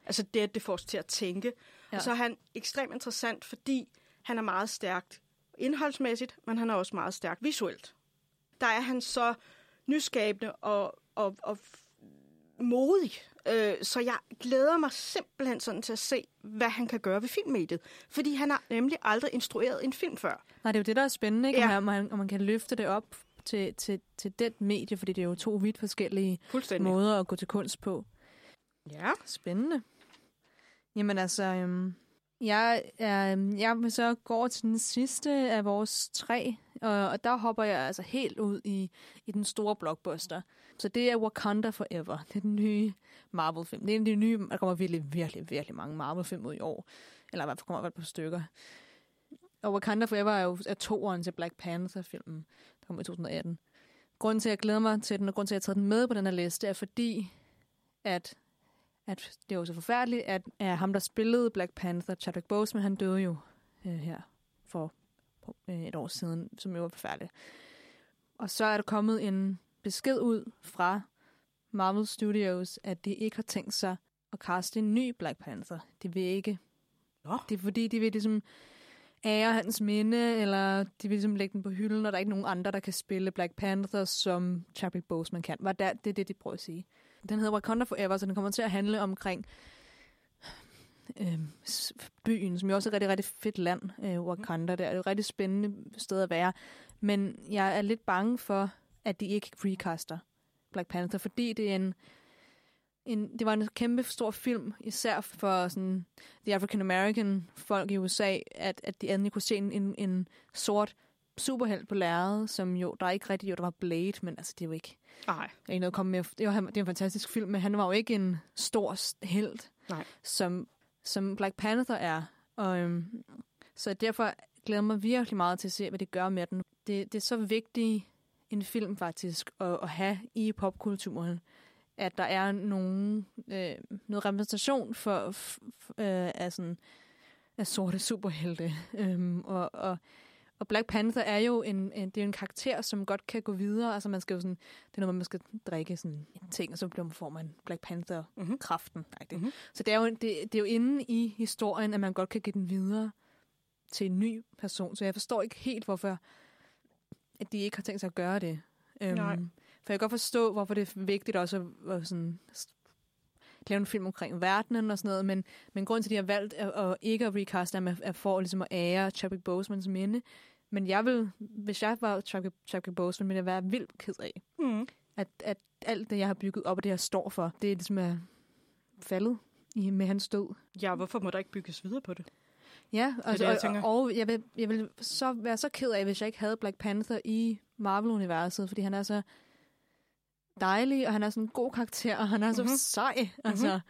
Altså det, at det får os til at tænke. Ja. Og så er han ekstremt interessant, fordi han er meget stærkt indholdsmæssigt, men han er også meget stærkt visuelt. Der er han så nyskabende og, og, og modig. Øh, så jeg glæder mig simpelthen sådan til at se, hvad han kan gøre ved filmmediet. Fordi han har nemlig aldrig instrueret en film før. Nej, det er jo det, der er spændende, ikke? Ja. Om, man, om man kan løfte det op til, til, til den medie, fordi det er jo to vidt forskellige måder at gå til kunst på. Ja. Spændende. Jamen altså, øhm, jeg, er, øhm, jeg vil så gå over til den sidste af vores tre, og, og der hopper jeg altså helt ud i, i den store blockbuster. Så det er Wakanda Forever. Det er den nye Marvel-film. Det er en af de nye, der kommer virkelig, virkelig, virkelig mange Marvel-film ud i år. Eller i hvert fald kommer der et par stykker. Og Wakanda Forever er jo er toeren til Black Panther-filmen, der kom i 2018. Grunden til, at jeg glæder mig til den, og grunden til, at jeg har taget den med på den her liste, er fordi, at at det var så forfærdeligt, at, at ham, der spillede Black Panther, Chadwick Boseman, han døde jo øh, her for øh, et år siden, som jo var forfærdeligt. Og så er der kommet en besked ud fra Marvel Studios, at de ikke har tænkt sig at kaste en ny Black Panther. De vil ikke. Nå. Det er fordi, de vil ligesom ære hans minde, eller de vil ligesom lægge den på hylden, og der er ikke nogen andre, der kan spille Black Panther, som Chadwick Boseman kan. Var der, det er det, de prøver at sige. Den hedder Wakanda Forever, så den kommer til at handle omkring øh, byen, som jo også er et rigtig, rigtig fedt land, øh, Wakanda. Det er jo et rigtig spændende sted at være. Men jeg er lidt bange for, at de ikke recaster Black Panther, fordi det er en, en, det var en kæmpe stor film, især for sådan, the African American folk i USA, at, at de endelig kunne se en, en, en sort superhelt på lærredet, som jo, der er ikke rigtig, jo, der var Blade, men altså, det er jo ikke, Nej. er ikke noget komme med. Det var, det var en fantastisk film, men han var jo ikke en stor held, Nej. som, som Black Panther er. Og, øhm, så derfor glæder mig virkelig meget til at se, hvad det gør med den. Det, det er så vigtigt en film faktisk at, at have i popkulturen, at der er nogen, øh, noget repræsentation for, for øh, af, sådan, af sorte superhelte. [laughs] Øhm, og, og, og Black Panther er jo en, en, det er jo en karakter, som godt kan gå videre. Altså man skal jo sådan, det er noget, man skal drikke sådan en ting, og så bliver man, får man Black Panther-kraften. Mm-hmm. Mhm. Så det er, jo, det, det er jo inde i historien, at man godt kan give den videre til en ny person. Så jeg forstår ikke helt, hvorfor at de ikke har tænkt sig at gøre det. Nej. for jeg kan godt forstå, hvorfor det er vigtigt også at, at sådan, lave en film omkring verdenen og sådan noget, men, men grunden til, at de har valgt at, at ikke at recaste dem, er, er for ligesom at ære Chadwick Boseman's minde. Men jeg vil, hvis jeg var Chadwick, Chadwick Boseman, ville jeg være vildt ked af, Mm. at, at alt det, jeg har bygget op, og det, jeg står for, det er ligesom er faldet i, med hans død. Ja, hvorfor må der ikke bygges videre på det? Ja, og, det, jeg tænker. og, og jeg vil, jeg vil så være så ked af, hvis jeg ikke havde Black Panther i Marvel-universet, fordi han er så dejlig, og han er sådan en god karakter, og han er så Mhm. mm-hmm. sej. Altså,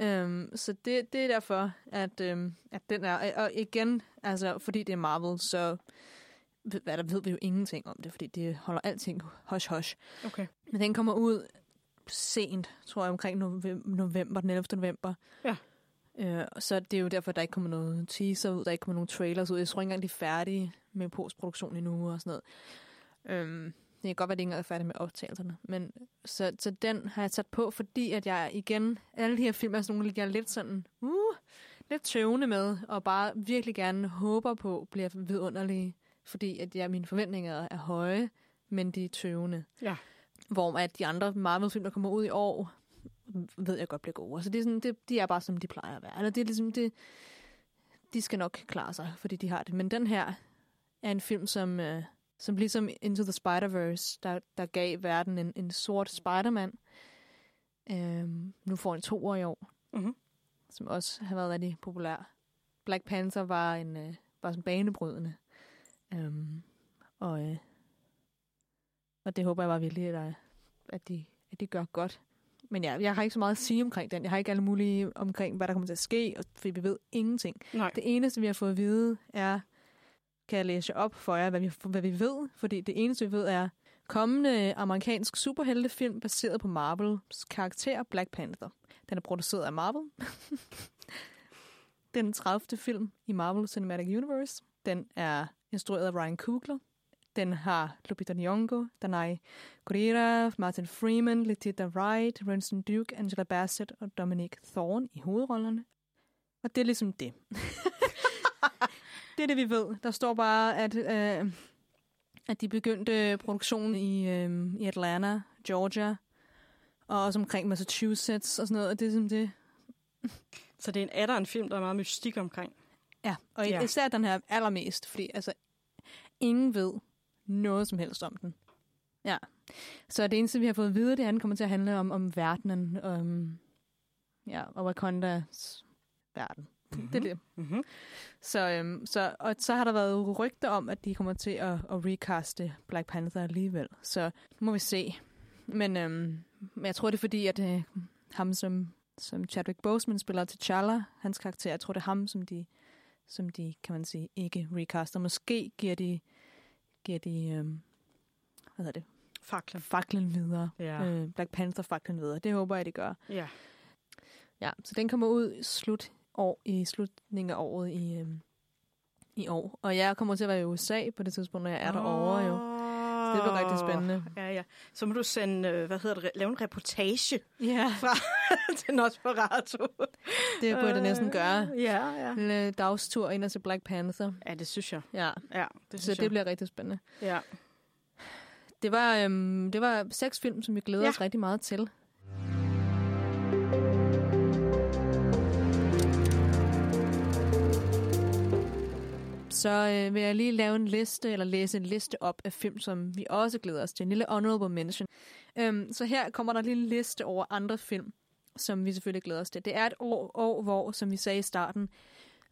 øhm, så det, det er derfor, at, øhm, at den er... Og igen, altså, fordi det er Marvel, så ved, hvad, der ved vi jo ingenting om det, fordi det holder alting hush-hush. Okay. Men den kommer ud sent, tror jeg, omkring november, den 11. november. Ja. Øh, så det er jo derfor, der ikke kommer noget teaser ud, der ikke kommer nogen trailers ud. Jeg tror ikke engang, de er færdige med postproduktion endnu og sådan noget. Øhm, det kan godt være, at de ikke er færdige med optagelserne. Men, så, så den har jeg sat på, fordi at jeg igen, alle de her film er sådan nogle, jeg er lidt sådan, uh, lidt tøvende med, og bare virkelig gerne håber på, bliver vidunderlige, fordi at jeg, mine forventninger er høje, men de er tøvende. Ja. Hvor at de andre Marvel-film, der kommer ud i år, ved jeg godt bliver gode. Så det er sådan, det, de er bare, som de plejer at være. Eller det er ligesom, det, de skal nok klare sig, fordi de har det. Men den her er en film, som, øh, som ligesom Into the Spider-Verse, der, der gav verden en, en sort Spider-Man. Øhm, nu får en to år i år, Mhm. som også har været rigtig populær. Black Panther var en øh, var sådan banebrydende. Øhm, og, øh, og det håber jeg bare virkelig, at, at, de, at de gør godt. Men ja, jeg har ikke så meget at sige omkring den. Jeg har ikke alle mulige omkring, hvad der kommer til at ske, og, fordi vi ved ingenting. Nej. Det eneste, vi har fået at vide, er, kan jeg læse op for jer, hvad vi, hvad vi ved? Fordi det eneste, vi ved, er kommende amerikansk superheltefilm baseret på Marvels karakter Black Panther. Den er produceret af Marvel. [laughs] den 30. film i Marvel Cinematic Universe. Den er instrueret af Ryan Coogler. Den har Lupita Nyong'o, Danai Gurira, Martin Freeman, Letitia Wright, Winston Duke, Angela Bassett og Dominic Thorne i hovedrollerne. Og det er ligesom det. [laughs] [laughs] det er det, vi ved. Der står bare, at, øh, at de begyndte produktionen i, øh, i Atlanta, Georgia, og også omkring Massachusetts og sådan noget. Og det er ligesom det. Så det er en atter en film, der er meget mystik omkring. Ja, og ja. især den her allermest, fordi altså, ingen ved noget som helst om den. Ja. Så det eneste, vi har fået at vide, det er, at den kommer til at handle om, om verdenen, om, ja, og Wakandas verden. Mm-hmm. Det er det. Mm-hmm. Så, øhm, så, og så har der været rygter om, at de kommer til at, at recaste Black Panther alligevel. Så må vi se. Men, øhm, men jeg tror, det er fordi, at øh, ham, som, som Chadwick Boseman spiller T'Challa, hans karakter, jeg tror, det er ham, som de, som de kan man sige, ikke recaster. Måske giver de, giver de øhm, hvad hedder det, Faklen. faklen videre. Ja. Øh, Black Panther faklen videre. Det håber jeg, de gør. Ja. Ja, så den kommer ud slut år, i slutningen af året i, øhm, i år. Og jeg kommer til at være i USA på det tidspunkt, når jeg er derovre jo. Så det bliver rigtig spændende. Ja, ja. Så må du sende, øh, hvad hedder det, lave en reportage Ja, [laughs] fra til Nosferatu. det burde jeg næsten gøre. Ja, ja. En øh, dagstur ind og til Black Panther. Ja, det synes jeg. Ja, Ja, det så synes det jeg. bliver rigtig spændende. Ja. Det var, øhm, det var seks film, som vi glæder ja. os rigtig meget til. Så øh, vil jeg lige lave en liste, eller læse en liste op af film, som vi også glæder os til. En lille honorable mention. Øhm, så her kommer der en lille liste over andre film, som vi selvfølgelig glæder os til. Det er et år, år hvor, som vi sagde i starten,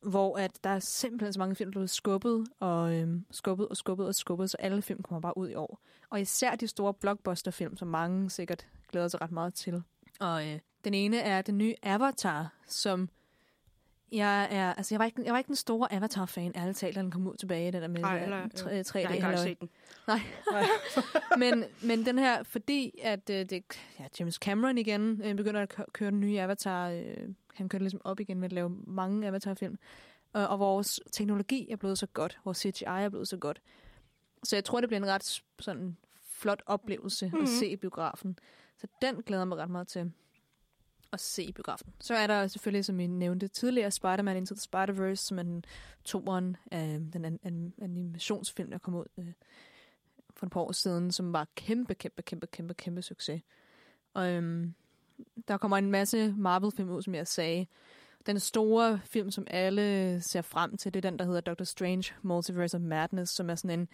hvor at der er simpelthen så mange film, der er blevet skubbet og øhm, skubbet og skubbet og skubbet, så alle film kommer bare ud i år. Og især de store blockbuster-film, som mange sikkert glæder sig ret meget til. Og øh, den ene er den nye Avatar, som jeg er, altså jeg var ikke, jeg var ikke den store Avatar-fan, ærligt talt, da den kom ud tilbage, den der med Ej, eller- 3D. Jeg har ikke engang set den. Nej. [laughs] men, men den her, fordi at øh, det, ja, James Cameron igen øh, begynder at kø- køre den nye Avatar, øh, han kører ligesom op igen med at lave mange Avatar-film, øh, og vores teknologi er blevet så godt, vores CGI er blevet så godt. Så jeg tror, det bliver en ret sådan flot oplevelse mm-hmm. at se i biografen. Så den glæder jeg mig ret meget til at se i biografen. Så er der selvfølgelig, som vi nævnte tidligere, Spider-Man Into the Spider-Verse, som er den toeren af den an- an- animationsfilm, der kom ud øh, for et par år siden, som var kæmpe, kæmpe, kæmpe, kæmpe, kæmpe succes. Og øhm, der kommer en masse Marvel-film ud, som jeg sagde. Den store film, som alle ser frem til, det er den, der hedder Doctor Strange Multiverse of Madness, som er sådan en...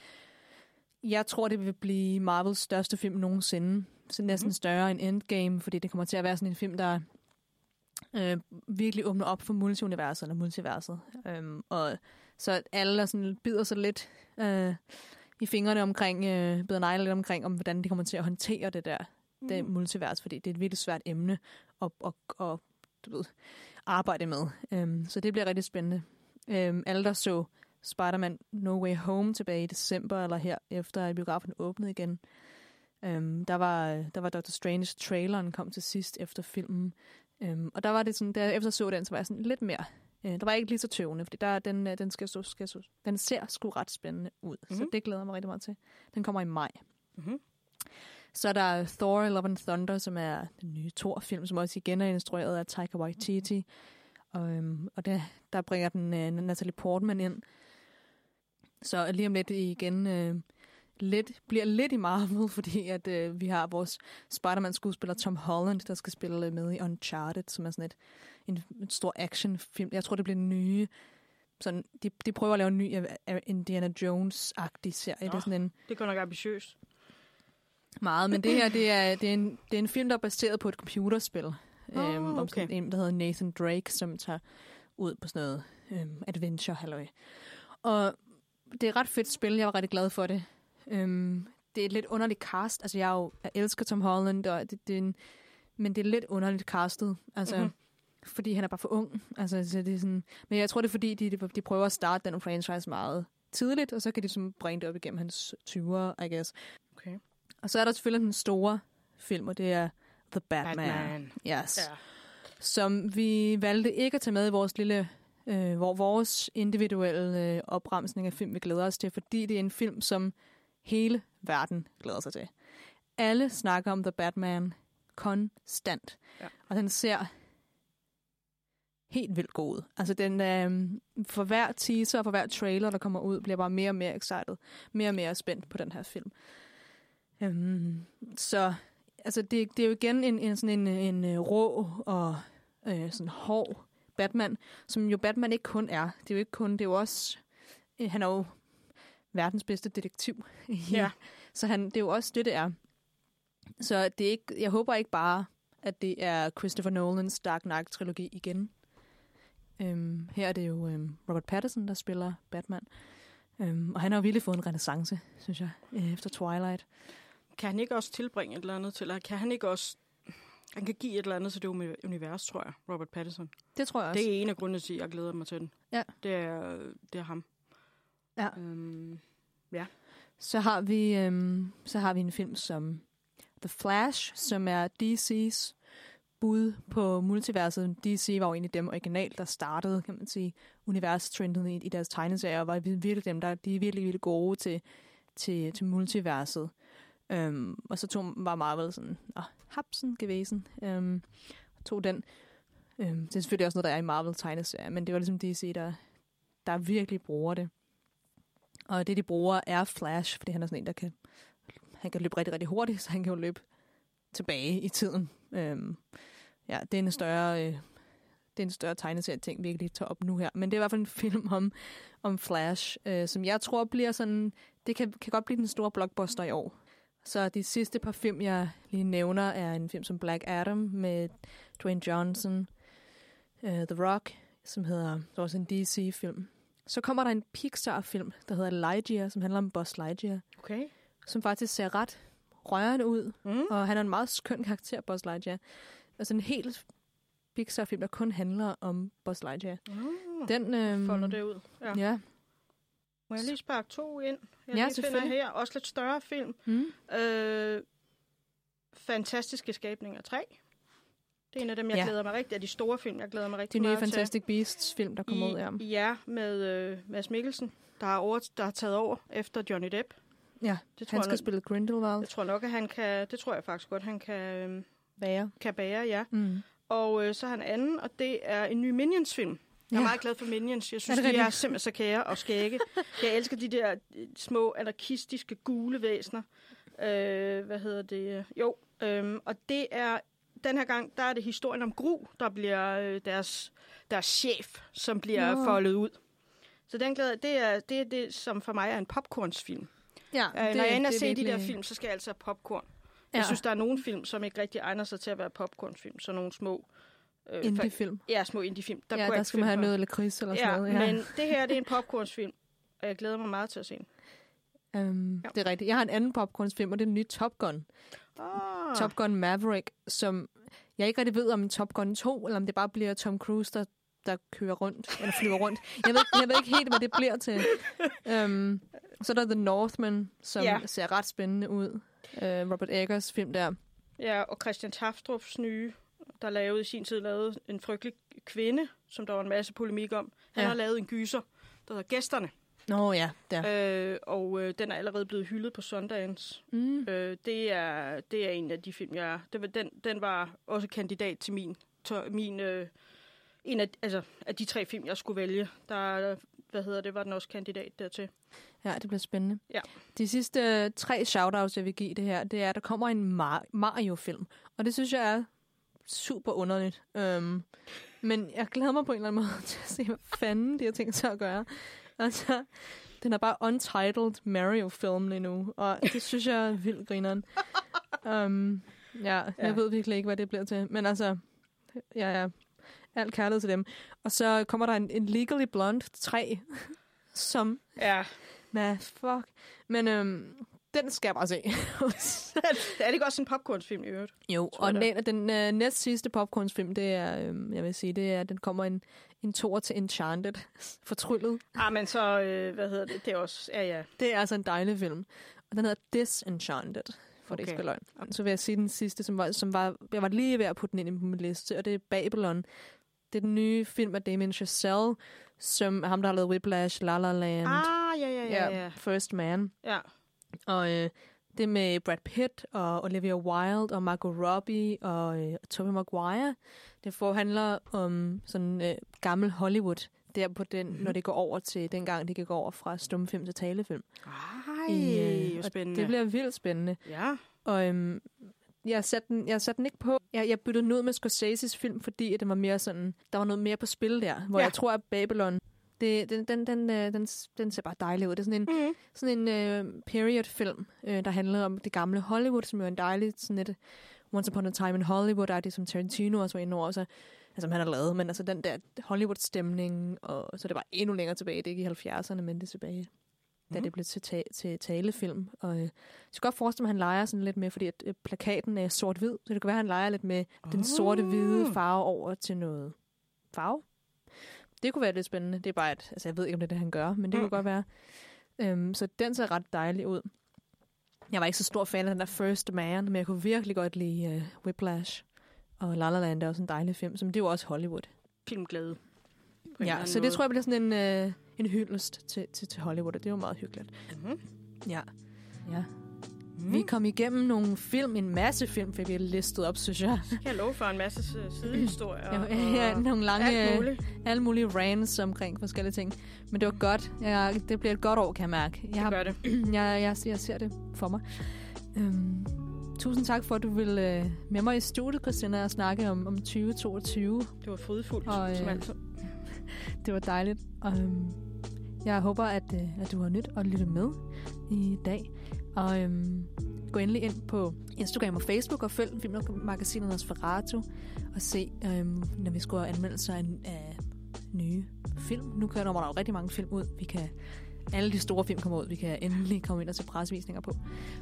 Jeg tror, det vil blive Marvels største film nogensinde. Så næsten større end Endgame, fordi det kommer til at være sådan en film, der øh, virkelig åbner op for multiuniverset eller multiverset. Øhm, og så alle der sådan bider sig lidt øh, i fingrene omkring, øh, bider negle lidt omkring, om hvordan de kommer til at håndtere det der det multivers, fordi det er et virkelig svært emne at, at, at du ved, arbejde med. Øhm, så det bliver rigtig spændende. Øhm, alle, der så Spider-Man No Way Home tilbage i december, eller her efter at biografen åbnede igen, øhm, der, var, der var Doctor Strange traileren kom til sidst efter filmen. Øhm, og der var det sådan, da jeg efter så den, så var jeg sådan lidt mere Øh, der var ikke lige så tøvende, fordi der, den, øh, den, skal skal stå, den ser sgu ret spændende ud. Mm-hmm. Så Mhm. det glæder jeg mig rigtig meget til. Den kommer i maj. Mhm. Så er der Thor Love and Thunder, som er den nye Thor-film, som også igen er instrueret af Taika Waititi. Og, øhm, og der, der bringer den øh, Natalie Portman ind. Så lige om lidt igen øh, lidt, bliver lidt i Marvel, [laughs] fordi at øh, vi har vores Spider-Man-skuespiller Tom Holland, der skal spille med i Uncharted, som er sådan et, en, en stor actionfilm. Jeg tror, det bliver nye... Sådan, de, de prøver at lave en ny øh, Indiana Jones-agtig serie. Nå. Det er sådan en Det går nok ambitiøst. meget, men det her det er, det, er en, det er en film, der er baseret på et computerspil. Åh, øhm, om okay. sådan en, der hedder Nathan Drake, som tager ud på sådan noget øhm, adventure halløj. Og det er et ret fedt spil, jeg var rigtig glad for det. Øhm, det er et lidt underligt cast. Altså, jeg, er jo, jeg elsker Tom Holland, og det, det er en, men det er lidt underligt castet. Altså, Mhm. mm-hmm. fordi han er bare for ung. Altså, så det er sådan, men jeg tror, det er fordi, de, de, de prøver at starte den franchise meget tidligt, og så kan de sådan bringe det op igennem hans 20'er, I guess. Okay. Og så er der selvfølgelig den store film, og det er The Batman. Batman. Yes. Ja. Som vi valgte ikke at tage med i vores lille, øh, hvor vores individuelle øh, opremsning af film, vi glæder os til, fordi det er en film, som hele verden glæder sig til. Alle snakker om The Batman konstant. Ja. Og den ser helt vildt god. Altså den, øh, for hver teaser og for hver trailer, der kommer ud, bliver bare mere og mere excited. Mere og mere spændt på den her film. Øhm, så altså det, det er jo igen en, en sådan en, en øh, rå og øh, sådan hård Batman, som jo Batman ikke kun er. Det er jo ikke kun, det er jo også, øh, han er jo verdens bedste detektiv. [laughs] Ja. Så han, det er jo også det, det er. Så det er ikke, jeg håber ikke bare, at det er Christopher Nolans Dark Knight-trilogi igen. Øhm, her er det jo øhm, Robert Pattinson, der spiller Batman. Øhm, og han har jo virkelig fået en renaissance, synes jeg, øh, efter Twilight. Kan han ikke også tilbringe et eller andet til, eller kan han ikke også... Han kan give et eller andet til det uni- univers, tror jeg, Robert Pattinson. Det tror jeg også. Det er en af grundene til, at jeg glæder mig til den. Ja. Det er, det er ham. Ja. Øhm, Så har vi øhm, så har vi en film som The Flash, som er DC's bud på multiverset. DC var jo egentlig dem originalt, der startede, kan man sige, universtrenden i, i deres tegneserier, og var virkelig dem, der de er virkelig, virkelig gode til, til, til multiverset. Øhm, og så tog var Marvel sådan, ah, hapsen gewesen, øhm, og tog den. Øhm, det er selvfølgelig også noget, der er i Marvel-tegneserier, men det var ligesom DC, der, der virkelig bruger det. Og det, de bruger, er Flash, fordi han er sådan en, der kan, han kan løbe rigtig, rigtig hurtigt, så han kan jo løbe tilbage i tiden. Øhm, ja, det er en større, øh, det er en større tegneserie ting, vi ikke lige tager op nu her. Men det er i hvert fald en [laughs] film om, om Flash, øh, som jeg tror bliver sådan, det kan, kan godt blive den store blockbuster i år. Så de sidste par film, jeg lige nævner, er en film som Black Adam med Dwayne Johnson, uh, The Rock, som hedder, det også en DC-film. Så kommer der en Pixar-film, der hedder Lightyear, som handler om Buzz Lightyear, Okay. som faktisk ser ret rørende ud, Mm. og han er en meget skøn karakter, Buzz Lightyear. Altså en helt Pixar-film, der kun handler om Buzz Lightyear. Mm. Den, øhm, Folder det ud. Ja. Ja. Må jeg lige sparke to ind? Jeg Ja, lige finder her. Også lidt større film. Mm. Øh, Fantastiske skabninger 3. Det er en af dem, jeg Ja. glæder mig rigtig af de store film, jeg glæder mig rigtig De nye meget Fantastic Beasts film, der til. kommer ud af ham. Ja, med øh, Mads Mikkelsen, der har, over, der har taget over efter Johnny Depp. Ja, Det tror, han skal jeg, spille Grindelwald. jeg tror nok, at han kan, det tror jeg faktisk godt, han kan, øh, Bager. kan bære, ja. Mm. Og øh, så har han anden, og det er en ny Minions-film. Jeg er Ja. meget glad for Minions. Jeg synes, det de er simpelthen så kære og skægge. Jeg elsker de der øh, små anarkistiske gule væsner. Øh, hvad hedder det? Jo, øhm, og det er... Den her gang, der er det historien om Gru, der bliver øh, deres, deres chef, som bliver Nå. foldet ud. Så den glæder, det er, det er det, som for mig er en popcornsfilm. Ja, Øh, når jeg ender at se de der film, så skal jeg altså have popcorn. Ja. Jeg synes, der er nogle film, som ikke rigtig egner sig til at være popcornfilm. Så nogle små... Øh, Indie-film. Ja, små indie-film. Der, ja, der skal man have noget lakrids eller sådan Ja, noget. Ja, men det her det er en popcornsfilm, og jeg glæder mig meget til at se den. Um, Ja. Det er rigtigt. Jeg har en anden popcornsfilm, og det er den nye Top Gun. Oh. Top Gun Maverick, som jeg ikke rigtig ved, om Top Gun 2, eller om det bare bliver Tom Cruise, der, der kører rundt, eller flyver rundt. Jeg ved, jeg ved ikke helt, hvad det bliver til. Um, så er der The Northman, som Ja. ser ret spændende ud. Uh, Robert Eggers film der. Ja, og Christian Tafstrup's nye, der lavede i sin tid lavede en frygtelig kvinde, som der var en masse polemik om. Han Ja. har lavet en gyser, der hedder Gæsterne. Nå ja, der. Øh, og øh, den er allerede blevet hyldet på Sundance. Mm. Øh, det, er, det er en af de film, jeg... Det var, den, den var også kandidat til min... To, min øh, en af, altså, af de tre film, jeg skulle vælge. Der, hvad hedder det, var den også kandidat dertil. Ja, det bliver spændende. Ja. De sidste tre shoutouts, jeg vil give det her, det er, at der kommer en Mar- Mario-film. Og det synes jeg er super underligt. Um, men jeg glæder mig på en eller anden måde [laughs] til at se, hvad fanden de har tænkt sig at gøre. Altså, den er bare untitled Mario-film lige nu, og det synes jeg er vildt grineren. Um, ja, jeg Ja. ved virkelig ikke, hvad det bliver til. Men altså, ja, ja, alt kærlighed til dem. Og så kommer der en, en Legally Blonde 3, [laughs] som Ja. Hvad fuck? Men øhm, den skal jeg bare se. [laughs] er det ikke også en popcornsfilm i øvrigt? jo, og den, den øh, næst sidste popcornsfilm, det er, øhm, jeg vil sige, det er, den kommer en, en tor til Enchanted. [laughs] Fortryllet. Ah, men så, øh, hvad hedder det? Det er også, ja, ja. Det er altså en dejlig film. Og den hedder Disenchanted, for okay. det ikke Okay. skal løgn. Så vil jeg sige den sidste, som var, som var, jeg var lige ved at putte den ind på min liste, og det er Babylon. Det er den nye film af Damien Chazelle, som ham, der har lavet Whiplash, La La Land, Ah, ja, ja, ja, ja. First Man. ja. Og øh, det med Brad Pitt og Olivia Wilde og Margot Robbie og øh, Tobey Maguire. Det forhandler om sådan øh, gammel Hollywood, der på den, mm-hmm. når det går over til dengang, det gik over fra stumfilm til talefilm. Ej, og spændende. Det bliver vildt spændende. Ja. Og øhm, jeg satte den, jeg satte den ikke på. Jeg, jeg byttede den ud med Scorseses film, fordi at det var mere sådan, der var noget mere på spil der. Hvor Ja. jeg tror, at Babylon, det, den, den, den, øh, den, den ser bare dejlig ud. Det er sådan en, Mm. sådan en øh, period-film, øh, der handler om det gamle Hollywood, som jo er en dejlig sådan et Once Upon a Time in Hollywood, der er det, som Tarantino også var inde over, så, altså, som han har lavet, men altså den der Hollywood-stemning, og så er det bare endnu længere tilbage, det er ikke i 70'erne, men det er tilbage, da det blev til, ta- til talefilm. Og øh, jeg skal godt forestille mig, at han leger sådan lidt med, fordi at, øh, plakaten er sort-hvid, så det kan være, at han leger lidt med oh. den sorte-hvide farve over til noget farve. Det kunne være lidt spændende. Det er bare, at, altså jeg ved ikke, om det er det, han gør, men det kunne Mm. godt være. Øhm, så den ser ret dejlig ud. Jeg var ikke så stor fan af den der First Man, men jeg kunne virkelig godt lide uh, Whiplash. Og La La Land er også en dejlig film, som det er jo også Hollywood. Filmglæde. Ja, så anden det tror jeg bliver sådan en, uh, en hyldest til, til, til Hollywood, og det er jo meget hyggeligt. måde. Ja. ja. Mm. Vi kom igennem nogle film, en masse film, fik vi listet op, synes jeg. Kan jeg love for en masse øh, sidehistorier? Ja, ja, nogle lange, alt muligt. alle mulige rants omkring forskellige ting. Men det var godt. Jeg, det bliver et godt år, kan jeg mærke. Jeg, Det gør det. [clears throat] jeg, jeg, jeg ser det for mig. Øhm, tusind tak for, at du vil øh, med mig i studiet, Christina, og snakke om, om 2022. Det var frydefuldt, Og, øh, som altid. [laughs] Det var dejligt. Og, øhm, jeg håber, at, øh, at du har nyt at lytte med i dag. Og øhm, gå endelig ind på Instagram og Facebook og følg Filmmagasinet Nosferatu og se, øhm, når vi skriver anmeldelser af, af nye film. Nu kører der jo rigtig mange film ud. Vi kan alle de store film kommer ud. Vi kan endelig komme ind og se presvisninger på.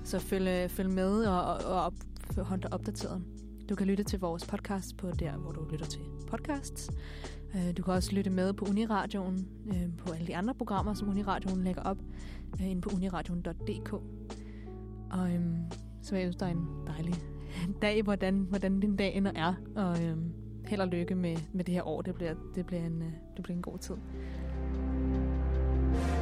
Så følg, øh, følg med og, og, og op, hold dig opdateret. Du kan lytte til vores podcast på der, hvor du lytter til podcasts. Øh, du kan også lytte med på Uniradioen, øh, på alle de andre programmer, som Uniradioen lægger op, inde på uniradioen.dk. Og øhm, så vil jeg ønske dig en dejlig dag, hvordan, hvordan din dag ender er. Og øhm, held og lykke med, med det her år. Det bliver, det bliver, en, øh, det bliver en god tid. thank you